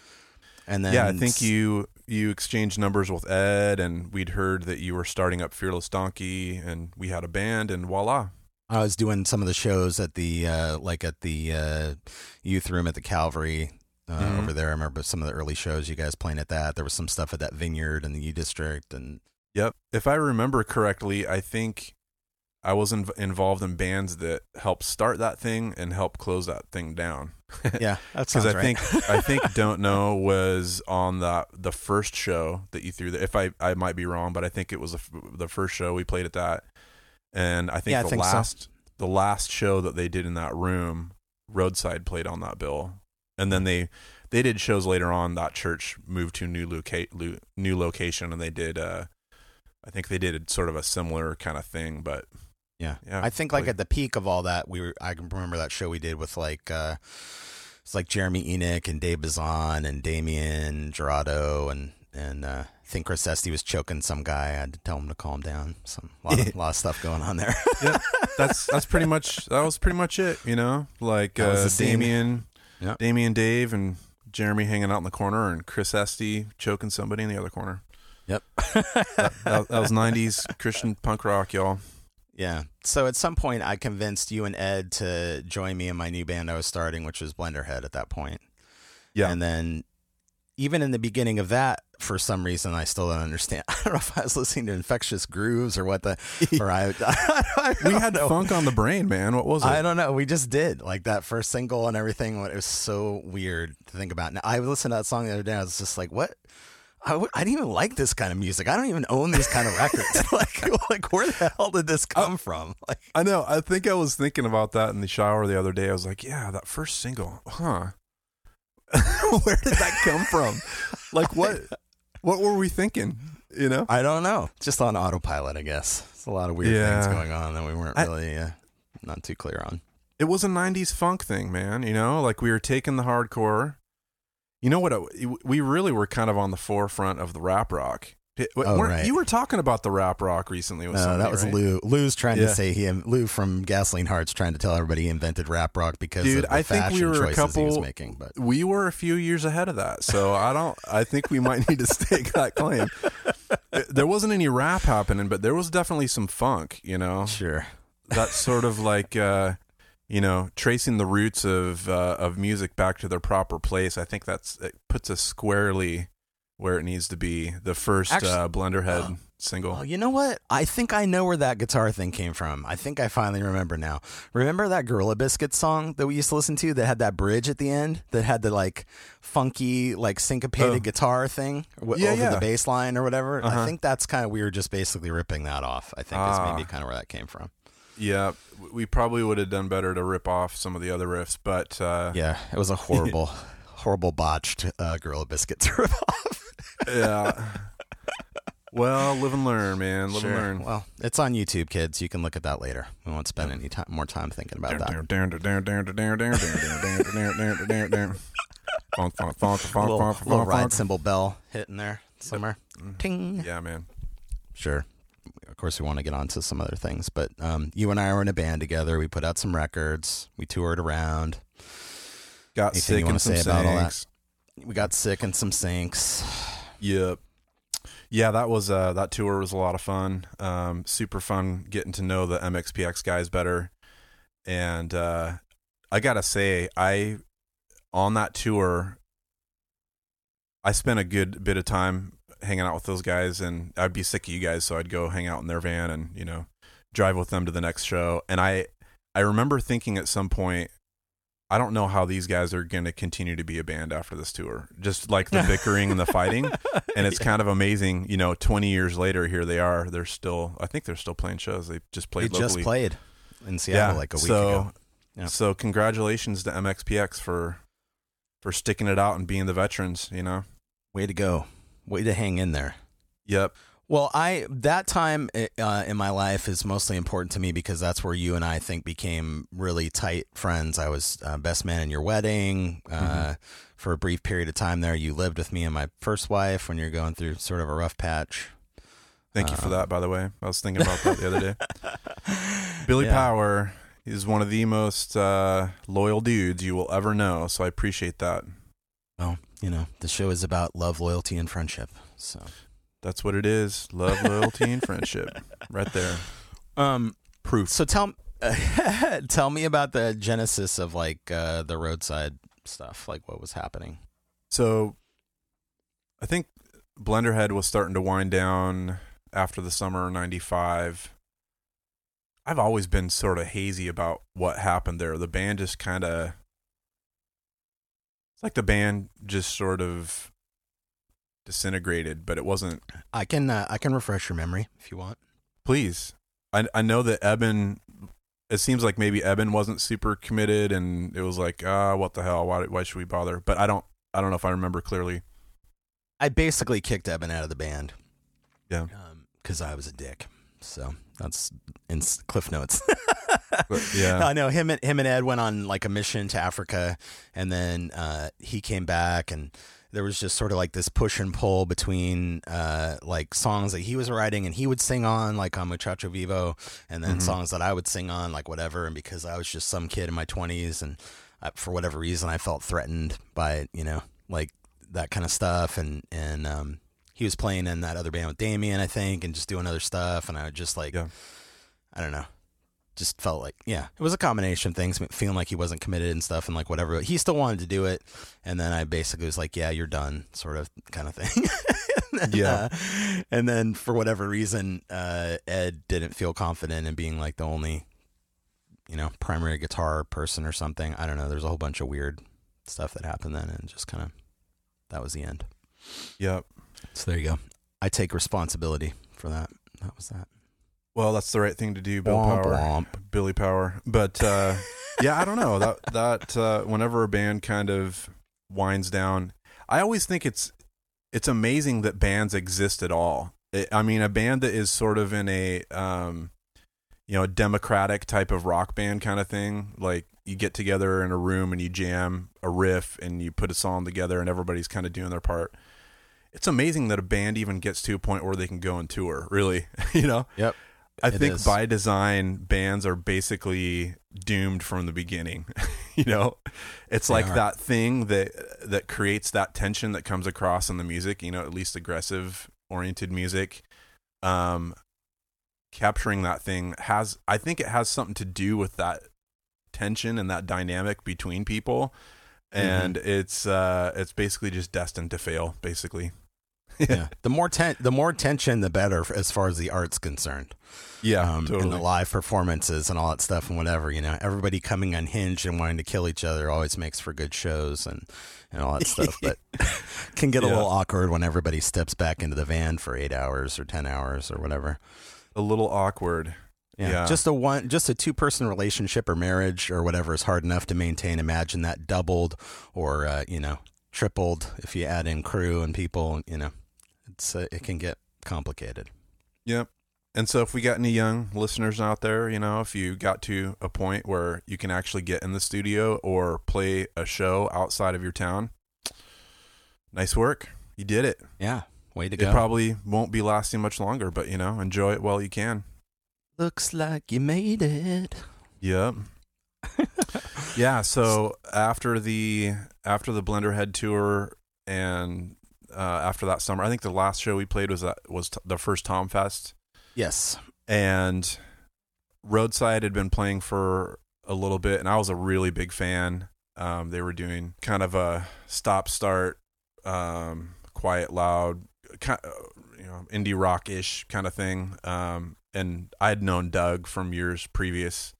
Speaker 1: and then
Speaker 2: yeah, I think you you exchanged numbers with Ed, and we'd heard that you were starting up Fearless Donkey, and we had a band, and voila.
Speaker 1: I was doing some of the shows at the uh, like at the uh, youth room at the Calvary uh,
Speaker 2: Mhm.
Speaker 1: over there. I remember some of the early shows you guys playing at that. There was some stuff at that vineyard in the U District, and
Speaker 2: Yep. If I remember correctly, I think I was inv- involved in bands that helped start that thing and help close that thing down.
Speaker 1: yeah, that
Speaker 2: Because I
Speaker 1: right.
Speaker 2: think I think Don't Know was on the the first show that you threw. There. If I I might be wrong, but I think it was the, the first show we played at that. And I think
Speaker 1: Yeah, I
Speaker 2: the
Speaker 1: think so.
Speaker 2: the last show that they did in that room, Roadside played on that bill. And then they they did shows later on. That church moved to a new loca- new location, and they did. uh I think they did sort of a similar kind of thing, but
Speaker 1: Yeah.
Speaker 2: Yeah,
Speaker 1: I think like
Speaker 2: like-
Speaker 1: at the peak of all that, we were I can remember that show we did with like uh it's like Jeremy Enigk and Dave Bazan and Damien Jurado and and uh I think Chris Esty was choking some guy. I had to tell him to calm down. Some lot of, lot of stuff going on there.
Speaker 2: yeah, that's that's pretty much that was pretty much it. You know, like uh. Damien,
Speaker 1: Yeah.
Speaker 2: Damien, Dave, and Jeremy hanging out in the corner, and Chris Esty choking somebody in the other corner.
Speaker 1: yep.
Speaker 2: That, that was '90s Christian punk rock, y'all.
Speaker 1: Yeah. So at some point, I convinced you and Ed to join me in my new band I was starting, which was Blenderhead at that point.
Speaker 2: Yeah.
Speaker 1: And then, even in the beginning of that, for some reason, I still don't understand. I don't know if I was listening to Infectious Grooves or what the, or I, I
Speaker 2: We
Speaker 1: don't
Speaker 2: had
Speaker 1: know.
Speaker 2: funk on the brain, man. What was it?
Speaker 1: I don't know. We just did like that first single and everything. It was so weird to think about. Now, I listened to that song the other day. I was just like, what? I w- I didn't even like this kind of music. I don't even own these kind of records. like, like where the hell did this come from? Like,
Speaker 2: I know. I think I was thinking about that in the shower the other day. I was like, yeah, that first single, huh? Where did that come from? like what? What were we thinking? You know?
Speaker 1: I don't know. Just on autopilot, I guess. It's a lot of weird
Speaker 2: Yeah.
Speaker 1: things going on that we weren't
Speaker 2: I-
Speaker 1: really uh, not too clear on.
Speaker 2: it was a 90s funk thing man you know like we were taking the hardcore you know what we really were kind of on the forefront of the rap rock
Speaker 1: Oh, right.
Speaker 2: You were talking about the rap rock recently with
Speaker 1: No,
Speaker 2: somebody,
Speaker 1: that was
Speaker 2: right?
Speaker 1: Lou. Lou's trying
Speaker 2: Yeah.
Speaker 1: to say he Lou from Gasoline Hearts trying to tell everybody he invented rap rock because
Speaker 2: Dude,
Speaker 1: of the
Speaker 2: I think we were a
Speaker 1: choices he was
Speaker 2: couple-
Speaker 1: making. But
Speaker 2: We were a few years ahead of that, so I don't. I think we might need to stake that claim. There wasn't any rap happening, but there was definitely some funk. You know,
Speaker 1: sure,
Speaker 2: that's sort of like uh, you know tracing the roots of uh, of music back to their proper place. I think that's it puts us squarely where it needs to be. The first
Speaker 1: Actu-
Speaker 2: uh, Blenderhead single.
Speaker 1: Oh, you know what? I think I know where that guitar thing came from. I think I finally remember now. Remember that Gorilla Biscuit song that we used to listen to that had that bridge at the end that had the like funky, like syncopated
Speaker 2: Oh.
Speaker 1: guitar thing w-
Speaker 2: Yeah,
Speaker 1: over
Speaker 2: yeah.
Speaker 1: the bass line or whatever?
Speaker 2: Uh-huh.
Speaker 1: I think that's kind of, we were just basically ripping that off. I think is
Speaker 2: Ah.
Speaker 1: maybe kind of where that came from.
Speaker 2: Yeah, we probably would have done better to rip off some of the other riffs, but uh,
Speaker 1: Yeah, it was a horrible, horrible botched uh, Gorilla Biscuit to rip off.
Speaker 2: Yeah. Well, live and learn, man. Live
Speaker 1: Sure.
Speaker 2: and learn.
Speaker 1: Well, it's on YouTube, kids. You can look at that later. We won't spend any time, more time thinking about that. little, ride cymbal bell hitting there somewhere. Ting.
Speaker 2: Yeah, man.
Speaker 1: Sure. Of course, we want to get on to some other things, but um, you and I were in a band together. We put out some records. We toured around.
Speaker 2: Got
Speaker 1: Anything you
Speaker 2: sick
Speaker 1: wanna
Speaker 2: some
Speaker 1: say about all that? We got sick in some sinks.
Speaker 2: Yep. Yeah, that was uh that tour was a lot of fun. Um super fun getting to know the MXPX guys better. And uh I got to say I on that tour I spent a good bit of time hanging out with those guys and I'd be sick of you guys so I'd go hang out in their van and, you know, drive with them to the next show. And I I remember thinking at some point I don't know how these guys are going to continue to be a band after this tour. Just like the bickering and the fighting, and it's kind of amazing. You know, twenty years later, here they are. They're still. I think they're still playing shows. They just
Speaker 1: We
Speaker 2: played
Speaker 1: just
Speaker 2: locally.
Speaker 1: played in Seattle like a week
Speaker 2: so,
Speaker 1: ago. Yeah.
Speaker 2: So congratulations to MXPX for for sticking it out and being the veterans. You know.
Speaker 1: Way to go. Way to hang in there.
Speaker 2: Yep.
Speaker 1: Well, I that time uh, in my life is mostly important to me because that's where you and I think became really tight friends. I was uh, best man in your wedding uh,
Speaker 2: Mm-hmm.
Speaker 1: for a brief period of time there. You lived with me and my first wife when you're going through sort of a rough patch.
Speaker 2: Thank you for
Speaker 1: Um,
Speaker 2: that. By the way, I was thinking about that the other day. Billy
Speaker 1: Yeah.
Speaker 2: Power is one of the most uh, loyal dudes you will ever know. So I appreciate that.
Speaker 1: Well, you know, the show is about love, loyalty, and friendship. So,
Speaker 2: That's what it is. Love, loyalty, and friendship. Right there.
Speaker 1: um,
Speaker 2: Proof.
Speaker 1: so tell tell me about the genesis of like uh, the roadside stuff. Like, what was happening?
Speaker 2: So I think Blenderhead was starting to wind down after the summer of 95. I've always been sort of hazy about what happened there. The band just kind of it's like the band just sort of disintegrated, but it wasn't
Speaker 1: I can uh, I can refresh your memory if you want.
Speaker 2: please. I I know that Eben. It seems like maybe Eben wasn't super committed, and it was like, ah, what the hell? Why why should we bother? But I don't I don't know if I remember clearly.
Speaker 1: I basically kicked Eben out of the band.
Speaker 2: Yeah.
Speaker 1: because I was a dick. So that's in Cliff Notes.
Speaker 2: But, yeah.
Speaker 1: I know him and him and Ed went on like a mission to Africa, and then uh, he came back, and there was just sort of like this push and pull between uh, like songs that he was writing and he would sing on, like on Muchacho Vivo, and then
Speaker 2: Mhm.
Speaker 1: songs that I would sing on, like whatever. And because I was just some kid in my twenties, and I, for whatever reason, I felt threatened by you know like that kind of stuff, and and um, he was playing in that other band with Damien, I think, and just doing other stuff, and I would just like,
Speaker 2: Yeah.
Speaker 1: I don't know just felt like yeah it was a combination of things feeling like he wasn't committed and stuff and like whatever he still wanted to do it. And then i basically was like yeah you're done sort of kind of thing. And then,
Speaker 2: Yeah.
Speaker 1: uh, and then for whatever reason uh, ed didn't feel confident in being like the only you know primary guitar person or something. I don't know. There's a whole bunch of weird stuff that happened then and just kind of that was the end.
Speaker 2: Yep.
Speaker 1: so there you go. I take responsibility for that. That was that
Speaker 2: Well, that's the right thing to do, Bill
Speaker 1: Womp
Speaker 2: Power,
Speaker 1: womp.
Speaker 2: Billy Power. But uh, yeah, I don't know that that uh, whenever a band kind of winds down, I always think it's it's amazing that bands exist at all. It, I mean, a band that is sort of in a um, you know democratic type of rock band kind of thing, like you get together in a room and you jam a riff and you put a song together and everybody's kind of doing their part. it's amazing that a band even gets to a point where they can go and tour. Really, you know.
Speaker 1: Yep.
Speaker 2: I
Speaker 1: It
Speaker 2: think
Speaker 1: is.
Speaker 2: by design, bands are basically doomed from the beginning. you know, it's
Speaker 1: They
Speaker 2: like
Speaker 1: are.
Speaker 2: that thing that that creates that tension that comes across in the music. You know, at least aggressive oriented music. Um, capturing that thing has, I think, it has something to do with that tension and that dynamic between people.
Speaker 1: Mm-hmm.
Speaker 2: And it's uh, it's basically just destined to fail. Basically,
Speaker 1: yeah. The more ten- the more tension, the better as far as the art's concerned.
Speaker 2: yeah,
Speaker 1: um,
Speaker 2: totally.
Speaker 1: and the live performances and all that stuff and whatever. You know, everybody coming unhinged and wanting to kill each other always makes for good shows and and all that stuff. But can get a
Speaker 2: Yeah.
Speaker 1: little awkward when everybody steps back into the van for eight hours or ten hours or whatever.
Speaker 2: a little awkward.
Speaker 1: Yeah.
Speaker 2: Yeah.
Speaker 1: Just a one just a two person relationship or marriage or whatever is hard enough to maintain. Imagine that doubled or uh, you know, tripled if you add in crew and people, you know. It's uh, it can get complicated.
Speaker 2: Yep. And so, if we got any young listeners out there, you know, if you got to a point where you can actually get in the studio or play a show outside of your town, nice work. You did it.
Speaker 1: Yeah. Way to
Speaker 2: It
Speaker 1: go.
Speaker 2: It probably won't be lasting much longer, but, you know, enjoy it while you can.
Speaker 1: Looks like you made it.
Speaker 2: Yep. yeah. So after the after the Blenderhead tour and uh, after that summer, I think the last show we played was that was t- the first Tom Fest.
Speaker 1: Yes.
Speaker 2: and Roadside had been playing for a little bit, and I was a really big fan. Um, they were doing kind of a stop start, um, quiet, loud, kind you know, indie rock ish kind of thing. Um, and I had known Doug from years previous,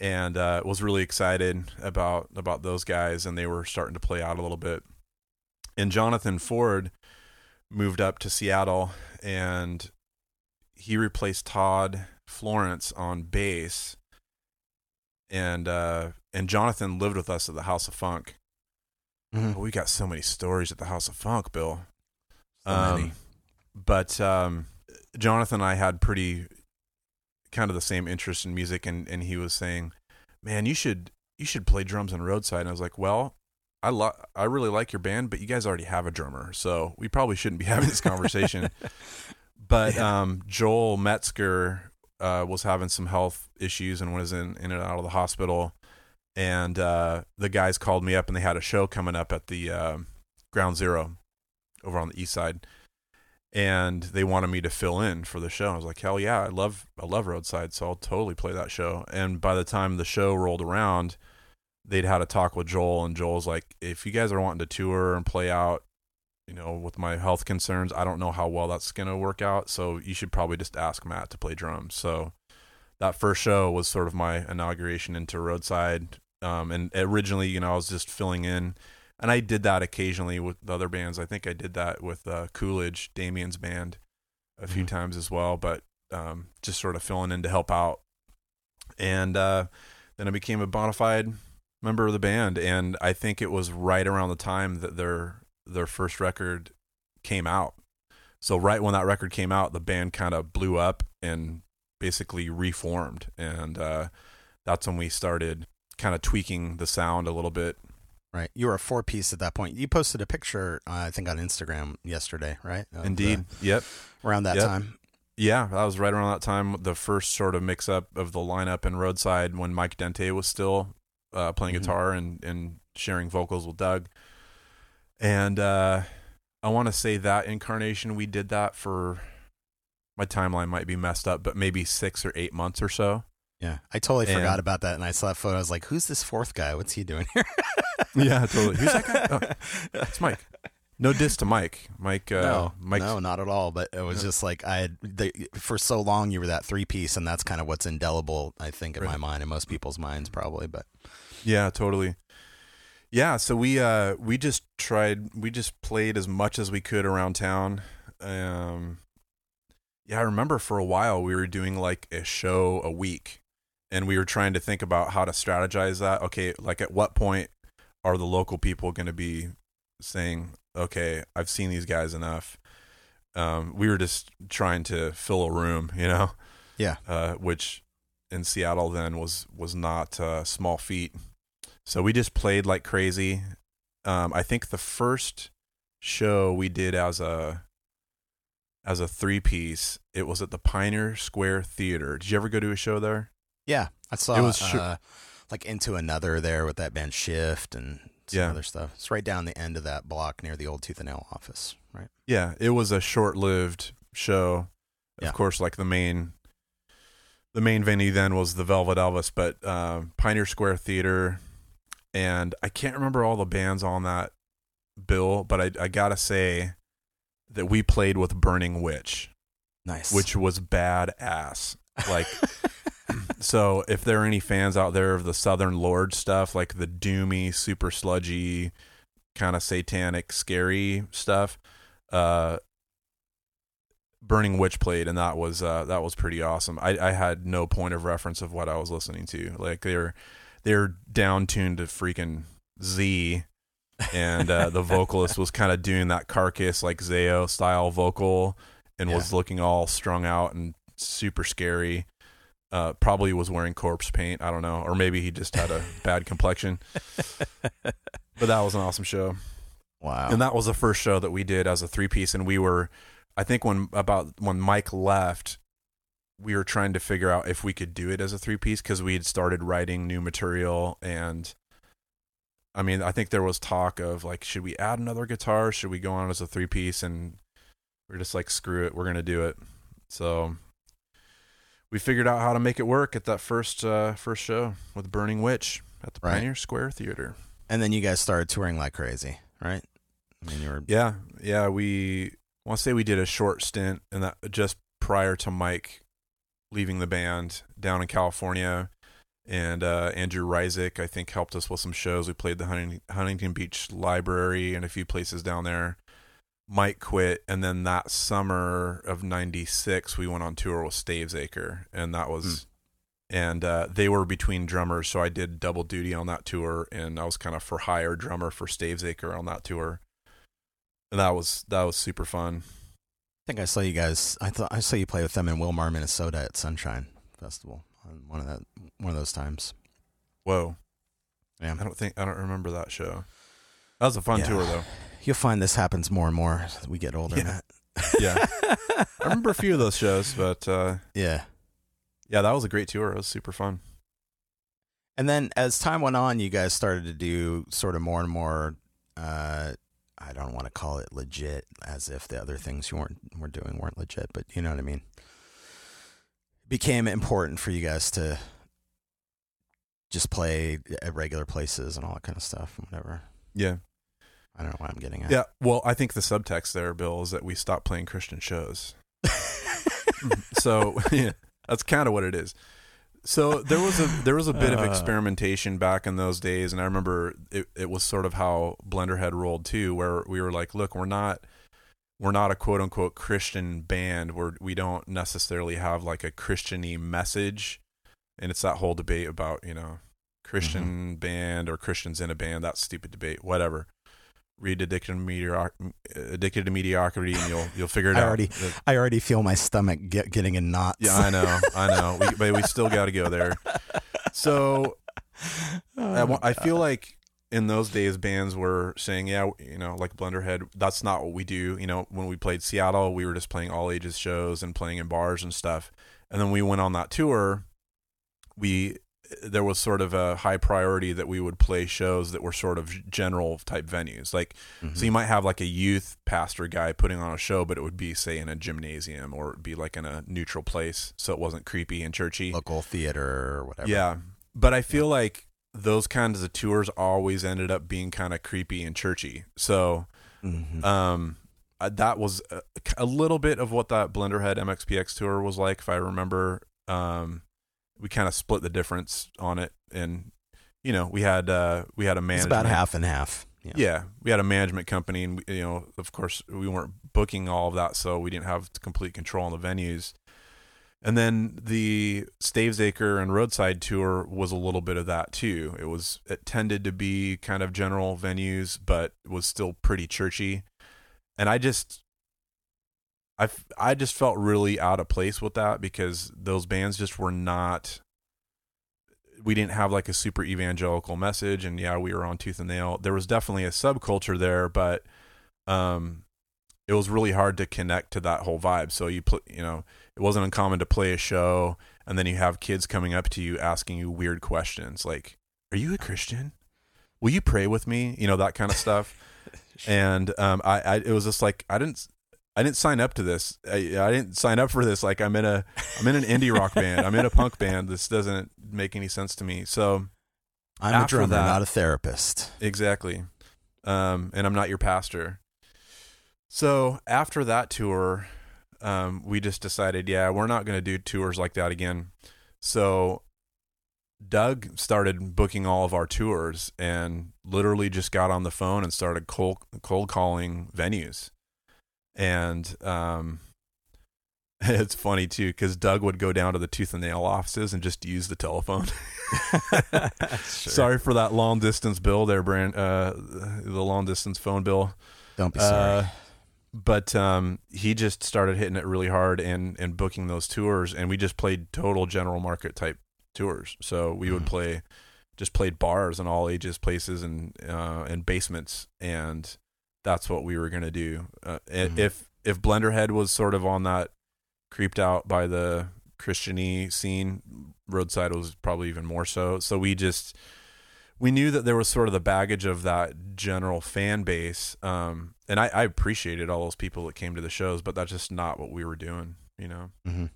Speaker 2: and uh, was really excited about about those guys, and they were starting to play out a little bit. And Jonathan Ford moved up to Seattle, and he replaced Todd Florence on bass, and uh, and Jonathan lived with us at the House of Funk.
Speaker 1: Mhm.
Speaker 2: We got so many stories at the House of Funk, Bill.
Speaker 1: So many.
Speaker 2: Um, but um, Jonathan and I had pretty kind of the same interest in music, and and he was saying, "Man, you should you should play drums on Roadside." And I was like, "Well." I lo- I really like your band, but you guys already have a drummer, so we probably shouldn't be having this conversation. But um, Joel Metzger uh, was having some health issues and was in, in and out of the hospital. And uh, the guys called me up and they had a show coming up at the um Ground Zero over on the east side. And they wanted me to fill in for the show. I was like, hell yeah, I love I love Roadside, so I'll totally play that show. And by the time the show rolled around, they'd had a talk with Joel, and Joel's like, if you guys are wanting to tour and play out, you know, with my health concerns, I don't know how well that's going to work out. So you should probably just ask Matt to play drums. So that first show was sort of my inauguration into Roadside. Um, and originally, you know, I was just filling in, and I did that occasionally with the other bands. I think I did that with uh, Coolidge, Damien's band, a few
Speaker 1: Mhm.
Speaker 2: times as well, but um, just sort of filling in to help out. And uh, then I became a bona fide member of the band, and I think it was right around the time that their their first record came out. So right when that record came out, the band kind of blew up and basically reformed, and uh, that's when we started kind of tweaking the sound a little bit.
Speaker 1: Right. You were a four piece at that point. You posted a picture, uh, I think, on Instagram yesterday, right? Of,
Speaker 2: Indeed, yep,
Speaker 1: uh, around that
Speaker 2: Yep.
Speaker 1: time.
Speaker 2: yeah, that was right around that time. The first sort of mix up of the lineup and Roadside when Mike Dente was still uh, playing
Speaker 1: Mhm.
Speaker 2: guitar and and sharing vocals with Doug. And uh, I want to say that incarnation we did that for my timeline might be messed up, but maybe six or eight months or so.
Speaker 1: Yeah. I totally
Speaker 2: And-
Speaker 1: forgot about that. And I saw that photo. I was like, who's this fourth guy? What's he doing here?
Speaker 2: Yeah, totally. Who's that guy? Oh, it's Mike. No diss to Mike. Mike. Uh,
Speaker 1: no, no, not at all. But it was just like I had the, for so long. You were that three piece, and that's kind of what's indelible, I think, in my mind, and most people's minds probably. But
Speaker 2: Yeah, totally. Yeah, so we uh we just tried we just played as much as we could around town. Um Yeah, I remember for a while we were doing like a show a week and we were trying to think about how to strategize that. Okay, like at what point are the local people going to be saying, "Okay, I've seen these guys enough." Um we were just trying to fill a room, you know.
Speaker 1: Yeah.
Speaker 2: Uh which in Seattle then was was not uh, small feat. So we just played like crazy. Um, I think the first show we did as a as a three piece. It was at the Pioneer Square Theater. Did you ever go to a show there?
Speaker 1: Yeah, I saw
Speaker 2: It was sh-
Speaker 1: like into another there with that band Shift and some
Speaker 2: Yeah.
Speaker 1: other stuff. It's right down the end of that block near the old Tooth and Nail office, right?
Speaker 2: Yeah, it was a short-lived show. Of
Speaker 1: Yeah.
Speaker 2: course, like the main the main venue then was the Velvet Elvis, but uh, Pioneer Square Theater, and I can't remember all the bands on that bill, but I, I gotta say that we played with Burning Witch,
Speaker 1: Nice.
Speaker 2: which was badass. Like, so if there are any fans out there of the Southern Lord stuff, like the doomy, super sludgy, kind of satanic, scary stuff, uh, Burning Witch played, and that was uh, that was pretty awesome. I, I had no point of reference of what I was listening to. Like they're they're down tuned to freaking Z, and uh, the vocalist was kind of doing that carcass like Zayo style vocal, and was looking all strung out and super scary. Uh, probably was wearing corpse paint. I don't know, or maybe he just had a bad complexion. But that was an awesome show.
Speaker 1: Wow.
Speaker 2: and that was the first show that we did as a three piece and we were i think when about when mike left we were trying to figure out if we could do it as a three piece because we had started writing new material. And i mean i think there was talk of like should we add another guitar? Should we go on as a three piece and we're just like screw it. We're gonna do it. So we figured out how to make it work at that first uh first show with burning witch at the
Speaker 1: Right.
Speaker 2: pioneer square theater
Speaker 1: and then you guys started touring like crazy, right? I mean, you were
Speaker 2: Yeah, yeah. We want to say we did a short stint, and that just prior to Mike leaving the band down in California, and uh, Andrew Reisig I think helped us with some shows. We played the Hunting, Huntington Beach Library and a few places down there. Mike quit, and then that summer of '96 we went on tour with Stavesacre, and that was. And uh, they were between drummers, so I did double duty on that tour, and I was kind of for hire drummer for Stavesacre on that tour and that was that was super fun.
Speaker 1: I think I saw you guys. I thought I saw you play with them in Willmar, Minnesota at Sunshine Festival on one of that one of those times.
Speaker 2: Whoa,
Speaker 1: Yeah,
Speaker 2: I don't think I don't remember that show. That was a fun
Speaker 1: Yeah.
Speaker 2: tour though.
Speaker 1: You'll find this happens more and more as we get older.
Speaker 2: Yeah.
Speaker 1: Matt.
Speaker 2: Yeah, I remember a few of those shows, but uh,
Speaker 1: yeah.
Speaker 2: yeah, that was a great tour. It was super fun.
Speaker 1: And then as time went on, you guys started to do sort of more and more. Uh, I don't want to call it legit, as if the other things you weren't were doing weren't legit, but you know what I mean. It became important for you guys to just play at regular places and all that kind of stuff, and whatever.
Speaker 2: Yeah,
Speaker 1: I don't know what I'm getting at.
Speaker 2: yeah. Well, I think the subtext there, Bill, is that we stopped playing Christian shows. so yeah, that's kind of what it is. So there was a there was a bit of
Speaker 1: Uh.
Speaker 2: experimentation back in those days, and I remember it, it was sort of how Blenderhead rolled too, where we were like, look, we're not we're not a quote unquote Christian band. We're we don't necessarily have like a Christiany message, and it's that whole debate about you know Christian band or Christians in a band. That stupid debate, whatever. Read addicted to addicted to mediocrity, and you'll you'll figure it
Speaker 1: I
Speaker 2: out.
Speaker 1: already- I already feel my stomach get, getting in knots.
Speaker 2: yeah, I know, I know, we, but we still got to go there. So oh, I, I feel like in those days, bands were saying, yeah, you know, like Blenderhead, that's not what we do. You know, when we played Seattle, we were just playing all ages shows and playing in bars and stuff. And then we went on that tour. We there was sort of a high priority that we would play shows that were sort of general type venues. Like,
Speaker 1: Mhm.
Speaker 2: so you might have like a youth pastor guy putting on a show, but it would be say in a gymnasium or it'd be like in a neutral place, so it wasn't creepy and churchy.
Speaker 1: local theater or whatever.
Speaker 2: Yeah, but I feel like those kinds of tours always ended up being kind of creepy and churchy. So
Speaker 1: Mhm.
Speaker 2: um, uh, that was a, a little bit of what that Blenderhead MXPX tour was like, if I remember. Um, we kind of split the difference on it, and you know, we had uh, we had a man
Speaker 1: about half and half. Yeah.
Speaker 2: Yeah, we had a management company, and we, you know, of course, we weren't booking all of that, so we didn't have complete control on the venues. And then the Stavesacre and Roadside tour was a little bit of that too. It was it tended to be kind of general venues, but was still pretty churchy. And I just, I f- I just felt really out of place with that because those bands just were not. We didn't have like a super evangelical message, and yeah, we were on tooth and nail. There was definitely a subculture there, but um, it was really hard to connect to that whole vibe. So you pl- you know, it wasn't uncommon to play a show and then you have kids coming up to you asking you weird questions like, "Are you a Christian? Will you pray with me?" You know that kind of stuff. and um, I, I, it was just like I didn't, I didn't sign up to this. I, I didn't sign up for this. Like I'm in a, I'm in an indie rock band. I'm in a punk band. This doesn't make any sense to me. So
Speaker 1: I'm a drummer,
Speaker 2: that-
Speaker 1: not a therapist.
Speaker 2: Exactly. Um, and I'm not your pastor. So after that tour, um, we just decided, yeah, we're not going to do tours like that again. So Doug started booking all of our tours and literally just got on the phone and started cold, cold calling venues. And um, it's funny too because Doug would go down to the tooth and nail offices and just use the telephone. Sorry for that long distance bill there, Brand. Uh, the long distance phone bill.
Speaker 1: Don't be sorry.
Speaker 2: Uh, but um, he just started hitting it really hard and and booking those tours, and we just played total general market type tours. So we would
Speaker 1: Mhm.
Speaker 2: play, just played bars and all ages places and uh, and basements, and that's what we were gonna do. Uh,
Speaker 1: Mhm.
Speaker 2: If if Blenderhead was sort of on that creeped out by the Christiany scene, Roadside was probably even more so. So we just we knew that there was sort of the baggage of that general fan base, um, and I, I appreciated all those people that came to the shows, but that's just not what we were doing, you know.
Speaker 1: hmm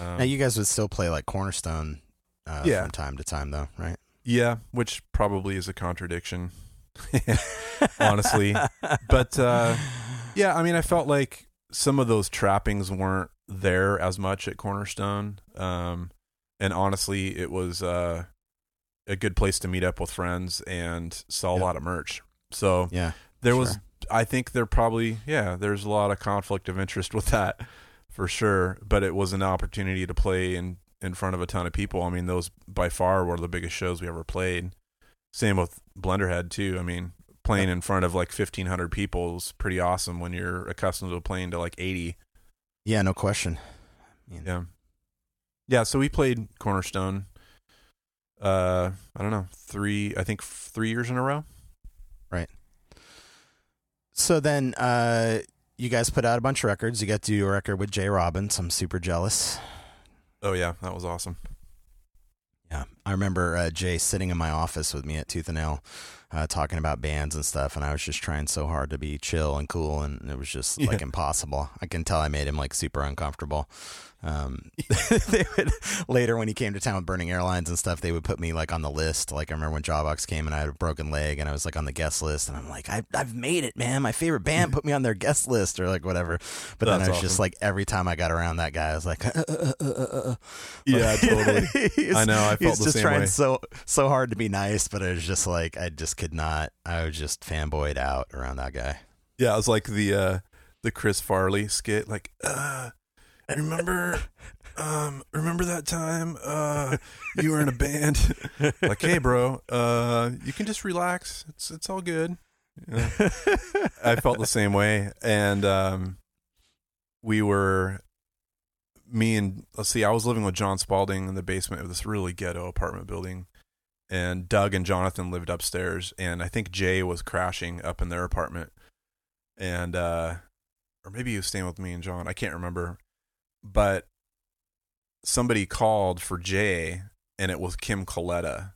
Speaker 2: Um,
Speaker 1: now you guys would still play like Cornerstone, uh,
Speaker 2: Yeah.
Speaker 1: from time to time, though, right?
Speaker 2: yeah, which probably is a contradiction, honestly. But uh, yeah, I mean, I felt like some of those trappings weren't there as much at Cornerstone, um, and honestly, it was uh, a good place to meet up with friends and sell a lot of merch. So
Speaker 1: yeah,
Speaker 2: there was i think there probably yeah there's a lot of conflict of interest with that for sure. But it was an opportunity to play in in front of a ton of people. I mean those by far were the biggest shows we ever played same with blenderhead too i mean playing in front of like 1500 people is pretty awesome when you're accustomed to playing to like 80
Speaker 1: yeah, no question.
Speaker 2: Yeah yeah so we played cornerstone uh i don't know three i think three years in a row Right.
Speaker 1: So then, uh, you guys put out a bunch of records. You got to do a record with Jay Robbins. I'm super jealous.
Speaker 2: oh yeah that was awesome
Speaker 1: Yeah, I remember uh, Jay sitting in my office with me at Tooth and Nail, uh, talking about bands and stuff, and I was just trying so hard to be chill and cool, and it was just like impossible. I can tell I made him like super uncomfortable. Um, they would later when he came to town with Burning Airlines and stuff, they would put me like on the list. Like I remember when Jawbox came and I had a broken leg, and I was like on the guest list, and I'm like, I, I've made it, man. My favorite band put me on their guest list or like whatever. But then
Speaker 2: That's
Speaker 1: I was just like every time I got around that guy, I was like, uh, uh, uh, uh, uh.
Speaker 2: Yeah, totally. I know, I felt the
Speaker 1: trying
Speaker 2: way.
Speaker 1: so so hard to be nice, but I was just like I just could not. I was just fanboyed out around that guy.
Speaker 2: Yeah, I was like the uh the Chris Farley skit, like, uh remember um remember that time uh you were in a band? like, hey bro, uh you can just relax. It's it's all good. You know? I felt the same way. And um we were me and let's see, I was living with John Spalding in the basement of this really ghetto apartment building. And Doug and Jonathan lived upstairs, and I think Jay was crashing up in their apartment and uh or maybe he was staying with me and John. I can't remember. But somebody called for Jay and it was Kim Coletta.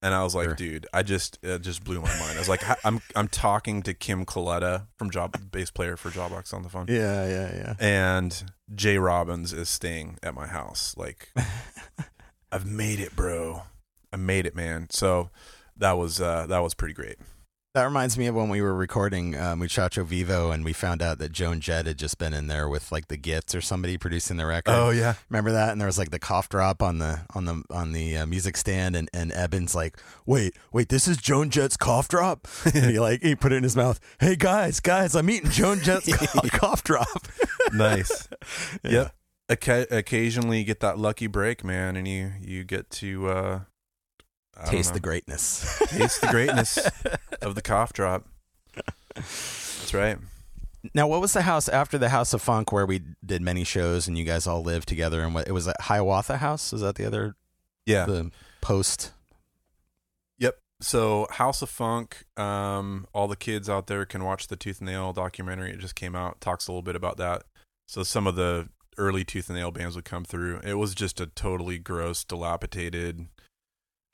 Speaker 2: And I was like,
Speaker 1: Sure.
Speaker 2: dude, I just it just blew my mind. I was like, I'm I'm talking to Kim Coletta from Job bass player for Jawbox on the phone.
Speaker 1: Yeah, yeah, yeah.
Speaker 2: And Jay Robbins is staying at my house. Like I've made it, bro. I made it, man. So that was uh that was pretty great.
Speaker 1: That reminds me of when we were recording uh, Muchacho Vivo, and we found out that Joan Jett had just been in there with like the Gits or somebody producing the record.
Speaker 2: Oh yeah.
Speaker 1: Remember that? And there was like the cough drop on the on the on the uh, music stand, and and Eben's like, "Wait, wait, this is Joan Jett's cough drop." and he like he put it in his mouth. Hey guys, guys, I'm eating Joan Jett's co- cough drop.
Speaker 2: nice.
Speaker 1: Yeah.
Speaker 2: Yep. Occa- occasionally you get that lucky break, man, and you you get to uh,
Speaker 1: Taste the greatness.
Speaker 2: taste the greatness of the cough drop. That's right.
Speaker 1: Now, what was the house after the House of Funk where we did many shows and you guys all lived together? And what it was at Hiawatha House? Is that the other
Speaker 2: Yeah.
Speaker 1: the post?
Speaker 2: Yep. so House of Funk, um, all the kids out there can watch the Tooth and Nail documentary. It just came out, talks a little bit about that. So some of the early Tooth and Nail bands would come through. It was just a totally gross, dilapidated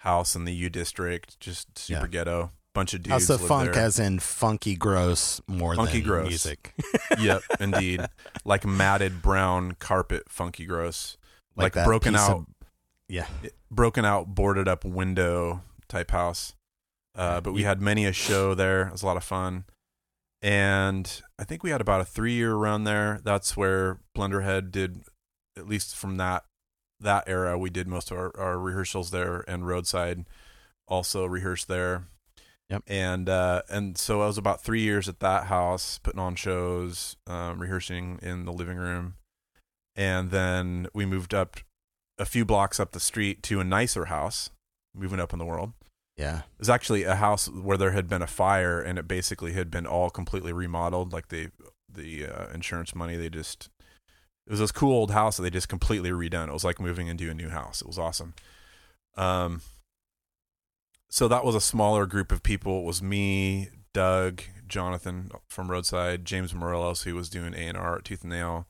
Speaker 2: house in the U district, just super
Speaker 1: Yeah.
Speaker 2: ghetto. Bunch of dudes.
Speaker 1: House of Funk,
Speaker 2: there.
Speaker 1: as in funky gross, more
Speaker 2: Funky
Speaker 1: than
Speaker 2: gross.
Speaker 1: music.
Speaker 2: yep, indeed. Like matted brown carpet, funky gross. Like,
Speaker 1: that
Speaker 2: broken out,
Speaker 1: of- yeah,
Speaker 2: broken out, boarded up window type house. Uh, but we had many a show there. It was a lot of fun. And I think we had about a three year run there. That's where Blenderhead did, at least from that that era, we did most of our, our rehearsals there, and Roadside also rehearsed there.
Speaker 1: Yep.
Speaker 2: And uh, and so I was about three years at that house, putting on shows, um, rehearsing in the living room, and then we moved up a few blocks up the street to a nicer house, moving up in the world.
Speaker 1: yeah.
Speaker 2: It was actually a house where there had been a fire, and it basically had been all completely remodeled. Like the the uh, insurance money, they just it was this cool old house that they just completely redone. It was like moving into a new house. It was awesome. Um, so that was a smaller group of people. It was me, Doug, Jonathan from Roadside, James Morelos, who was doing A and R at Tooth and Nail,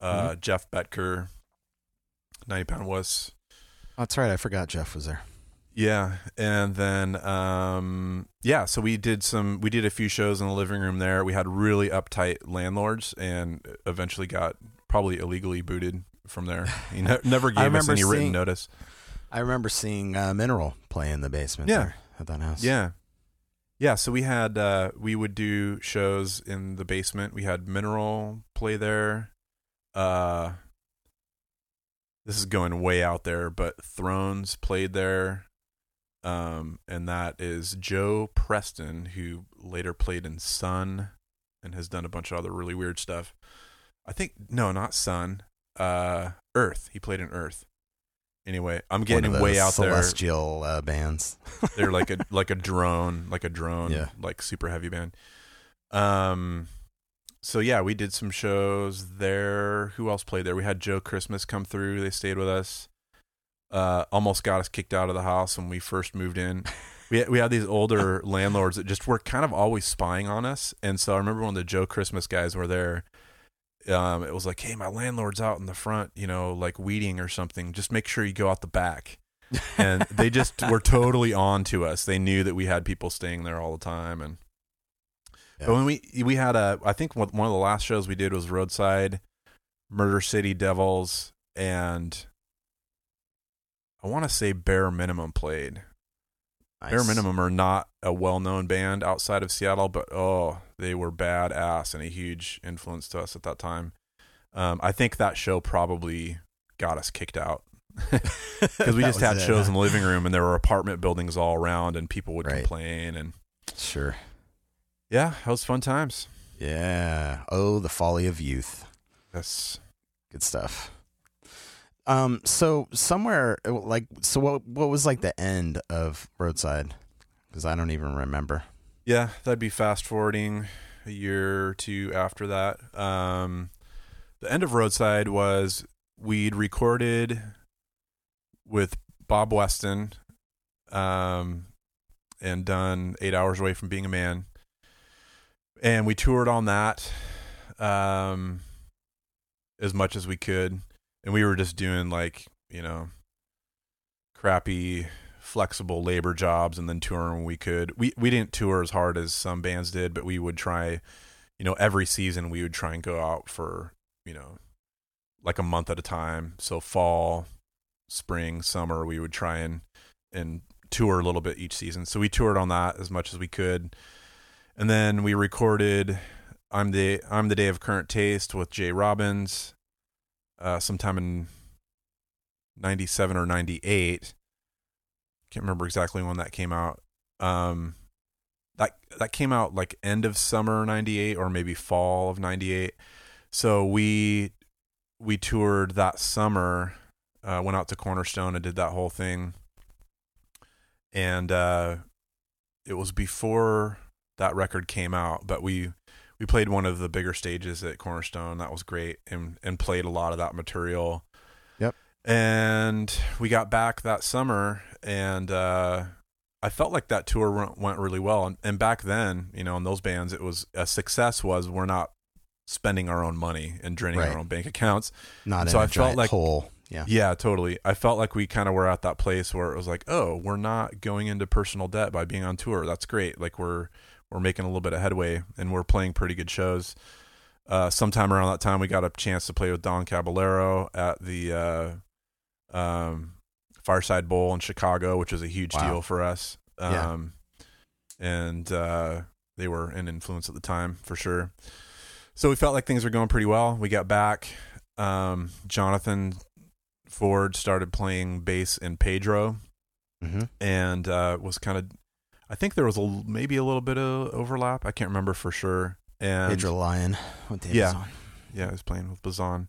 Speaker 2: uh, Jeff Betker, ninety pound wuss.
Speaker 1: That's right. I forgot Jeff was there.
Speaker 2: Yeah, and then um yeah, so we did some we did a few shows in the living room there. We had really uptight landlords and eventually got probably illegally booted from there. He ne- never gave us any written notice.
Speaker 1: I remember seeing uh, Mineral play in the basement.
Speaker 2: Yeah.
Speaker 1: there at that house.
Speaker 2: Yeah. Yeah, so we had uh we would do shows in the basement. We had Mineral play there. Uh this is going way out there, but Thrones played there. Um and that is Joe Preston who later played in Sun and has done a bunch of other really weird stuff. I think no, not Sun. Uh Earth. He played in Earth. Anyway, I'm getting way out there.
Speaker 1: celestial uh, bands.
Speaker 2: They're like a like a drone, like a drone,
Speaker 1: Yeah.
Speaker 2: like super heavy band. Um, so yeah, we did some shows there. Who else played there? We had Joe Christmas come through. They stayed with us. Uh, almost got us kicked out of the house when we first moved in. We had, we had these older landlords that just were kind of always spying on us. And so I remember when the Joe Christmas guys were there. Um, it was like, hey, my landlord's out in the front, you know, like weeding or something. Just make sure you go out the back and they just were totally on to us. They knew that we had people staying there all the time, and
Speaker 1: Yeah.
Speaker 2: but when we we had a, I think one one of the last shows we did was Roadside, Murder City Devils, and I want to say Bare Minimum played. Bare Minimum are not a well known band outside of Seattle, but oh, they were badass and a huge influence to us at that time. Um, I think that show probably got us kicked out because we just had
Speaker 1: it,
Speaker 2: shows
Speaker 1: huh?
Speaker 2: in the living room and there were apartment buildings all around and people would
Speaker 1: Right.
Speaker 2: complain and
Speaker 1: Sure.
Speaker 2: yeah, that was fun times.
Speaker 1: Yeah. Oh, the folly of youth.
Speaker 2: Yes.
Speaker 1: Good stuff. Um. So somewhere like so what what was like the end of Roadside? Because I don't even remember.
Speaker 2: Yeah, that'd be fast forwarding a year or two after that. Um, the end of Roadside was we'd recorded with Bob Weston um, and done eight hours away from being a man. And we toured on that um, as much as we could. And we were just doing like, you know, crappy flexible labor jobs and then touring when we could. We we didn't tour as hard as some bands did, but we would try, you know, every season we would try and go out for, you know, like a month at a time. So fall, spring, summer, we would try and and tour a little bit each season. So we toured on that as much as we could. And then we recorded I'm the I'm the Day of Current Taste with Jay Robbins uh sometime in 97 or 98 can't remember exactly when that came out. Um, that that came out like end of summer '98 or maybe fall of '98. So we we toured that summer. Uh, went out to Cornerstone and did that whole thing. And uh, it was before that record came out, but we we played one of the bigger stages at Cornerstone. That was great, and and played a lot of that material. And we got back that summer, and uh, I felt like that tour went, went really well. And, and back then, you know, in those bands, it was a success was we're not spending our own money and draining
Speaker 3: Right.
Speaker 2: our own bank accounts.
Speaker 3: Not
Speaker 2: So
Speaker 3: in a
Speaker 2: I felt like-
Speaker 3: hole. Yeah.
Speaker 2: Yeah, totally. I felt like we kind of were at that place where it was like, oh, we're not going into personal debt by being on tour. That's great. Like we're we're making a little bit of headway and we're playing pretty good shows. Uh, sometime around that time, we got a chance to play with Don Caballero at the uh, um, Fireside Bowl in Chicago, which was a huge
Speaker 3: Wow.
Speaker 2: deal for us.
Speaker 3: Yeah.
Speaker 2: Um, and uh, they were an influence at the time for sure. So we felt like things were going pretty well. We got back. Um, Jonathan Ford started playing bass in Pedro
Speaker 3: hmm
Speaker 2: and uh, was kind of, I think there was a, maybe a little bit of overlap. I can't remember for sure. And
Speaker 3: Pedro Lion.
Speaker 2: Yeah. Yeah, he was playing with Bazan,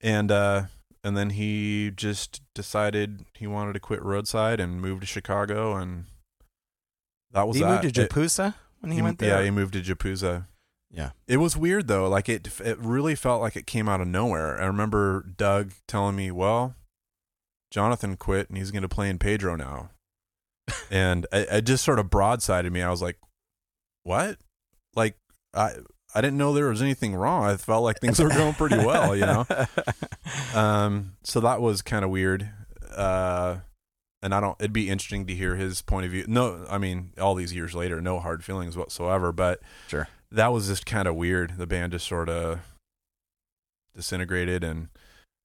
Speaker 2: and uh, and then he just decided he wanted to quit Roadside and move to Chicago, and that was
Speaker 3: He
Speaker 2: that.
Speaker 3: moved to Japusa when he,
Speaker 2: he-
Speaker 3: went there.
Speaker 2: Yeah, he moved to Japusa.
Speaker 3: Yeah.
Speaker 2: It was weird though. Like it, it really felt like it came out of nowhere. I remember Doug telling me, "Well, Jonathan quit and he's going to play in Pedro now," and it, it just sort of broadsided me. I was like, "What?" Like I, I didn't know there was anything wrong. I felt like things were going pretty well, you know. Um, so that was kind of weird. Uh, and I don't. It'd be interesting to hear his point of view. No, I mean, all these years later, no hard feelings whatsoever. But
Speaker 3: Sure.
Speaker 2: that was just kind of weird. The band just sort of disintegrated, and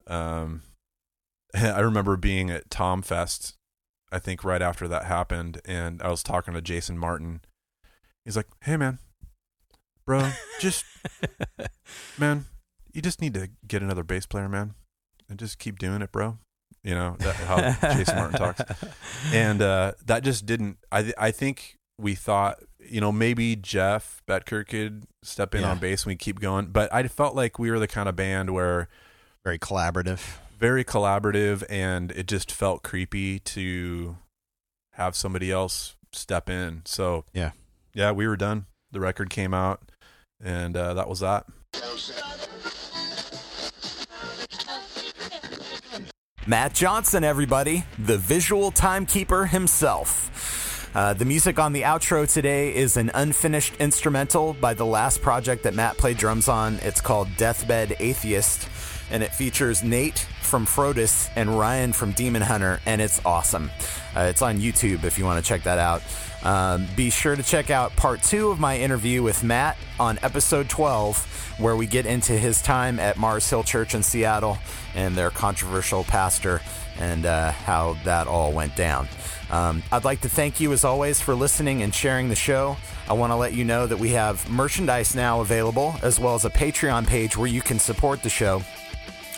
Speaker 2: um, I remember being at Tom Fest. I think right after that happened, and I was talking to Jason Martin. He's like, "Hey, man, bro, just man, you just need to get another bass player, man, and just keep doing it, bro." You know that, how Jason Martin talks and uh, that just didn't. I th- I think we thought you know maybe Jeff Betker could step in
Speaker 3: Yeah.
Speaker 2: on bass and we keep going, but I felt like we were the kind of band where
Speaker 3: Very collaborative.
Speaker 2: very collaborative and it just felt creepy to have somebody else step in. So
Speaker 3: Yeah.
Speaker 2: yeah, we were done. The record came out, and uh, that was that.
Speaker 1: Matt Johnson, everybody, the visual timekeeper himself. Uh, the music on the outro today is an unfinished instrumental by the last project that Matt played drums on. It's called Deathbed Atheist, and it features Nate from Frodis and Ryan from Demon Hunter, and it's awesome. Uh, it's on YouTube if you want to check that out. Um, be sure to check out part two of my interview with Matt on episode 12, where we get into his time at Mars Hill Church in Seattle and their controversial pastor and uh, how that all went down. Um, I'd like to thank you as always for listening and sharing the show. I want to let you know that we have merchandise now available, as well as a Patreon page where you can support the show.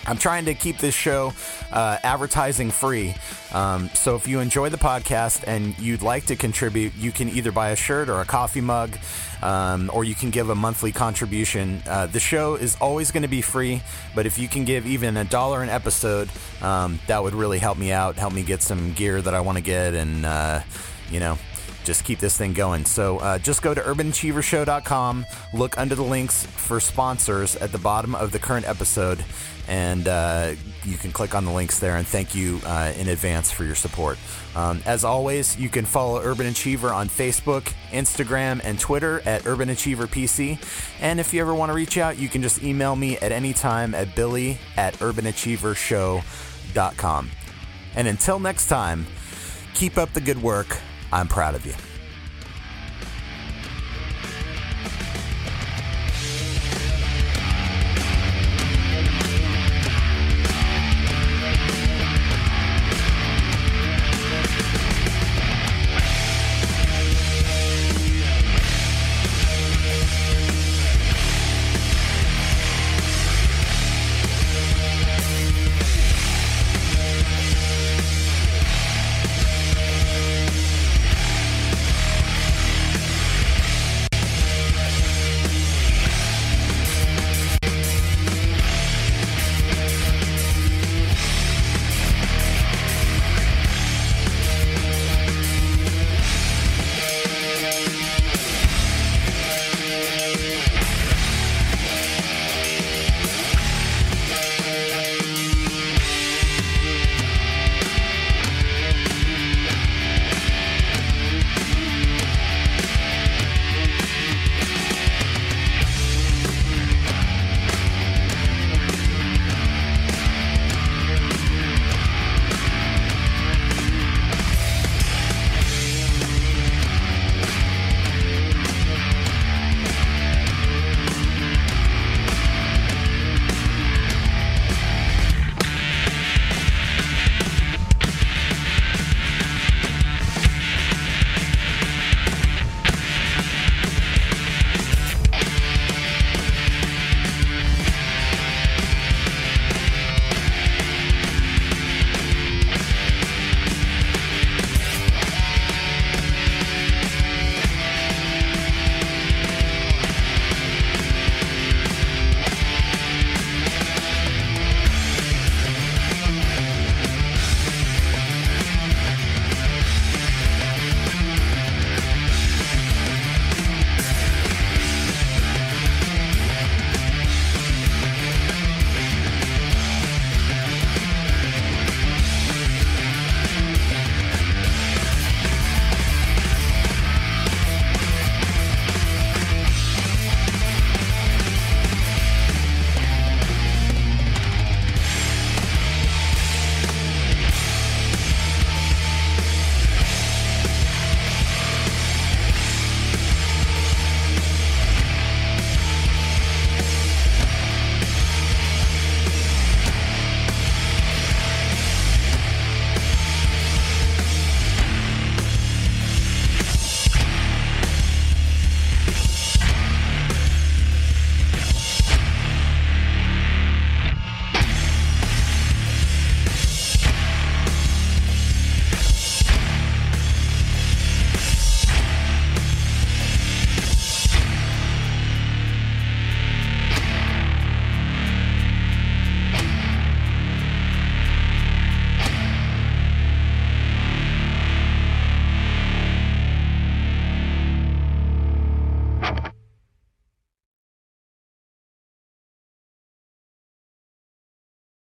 Speaker 1: I'm trying to keep this show uh, advertising free. Um, so if you enjoy the podcast and you'd like to contribute, you can either buy a shirt or a coffee mug, um, or you can give a monthly contribution. Uh, the show is always going to be free, but if you can give even a dollar an episode, um, that would really help me out, help me get some gear that I want to get, and uh, you know just keep this thing going. So uh, just go to urbanachievershow.com, look under the links for sponsors at the bottom of the current episode, and uh, you can click on the links there. And thank you uh, in advance for your support. Um, as always, you can follow Urban Achiever on Facebook, Instagram, and Twitter at Urban Achiever PC. And if you ever want to reach out, you can just email me at any time at billy at urbanachievershow.com. And until next time, keep up the good work. I'm proud of you.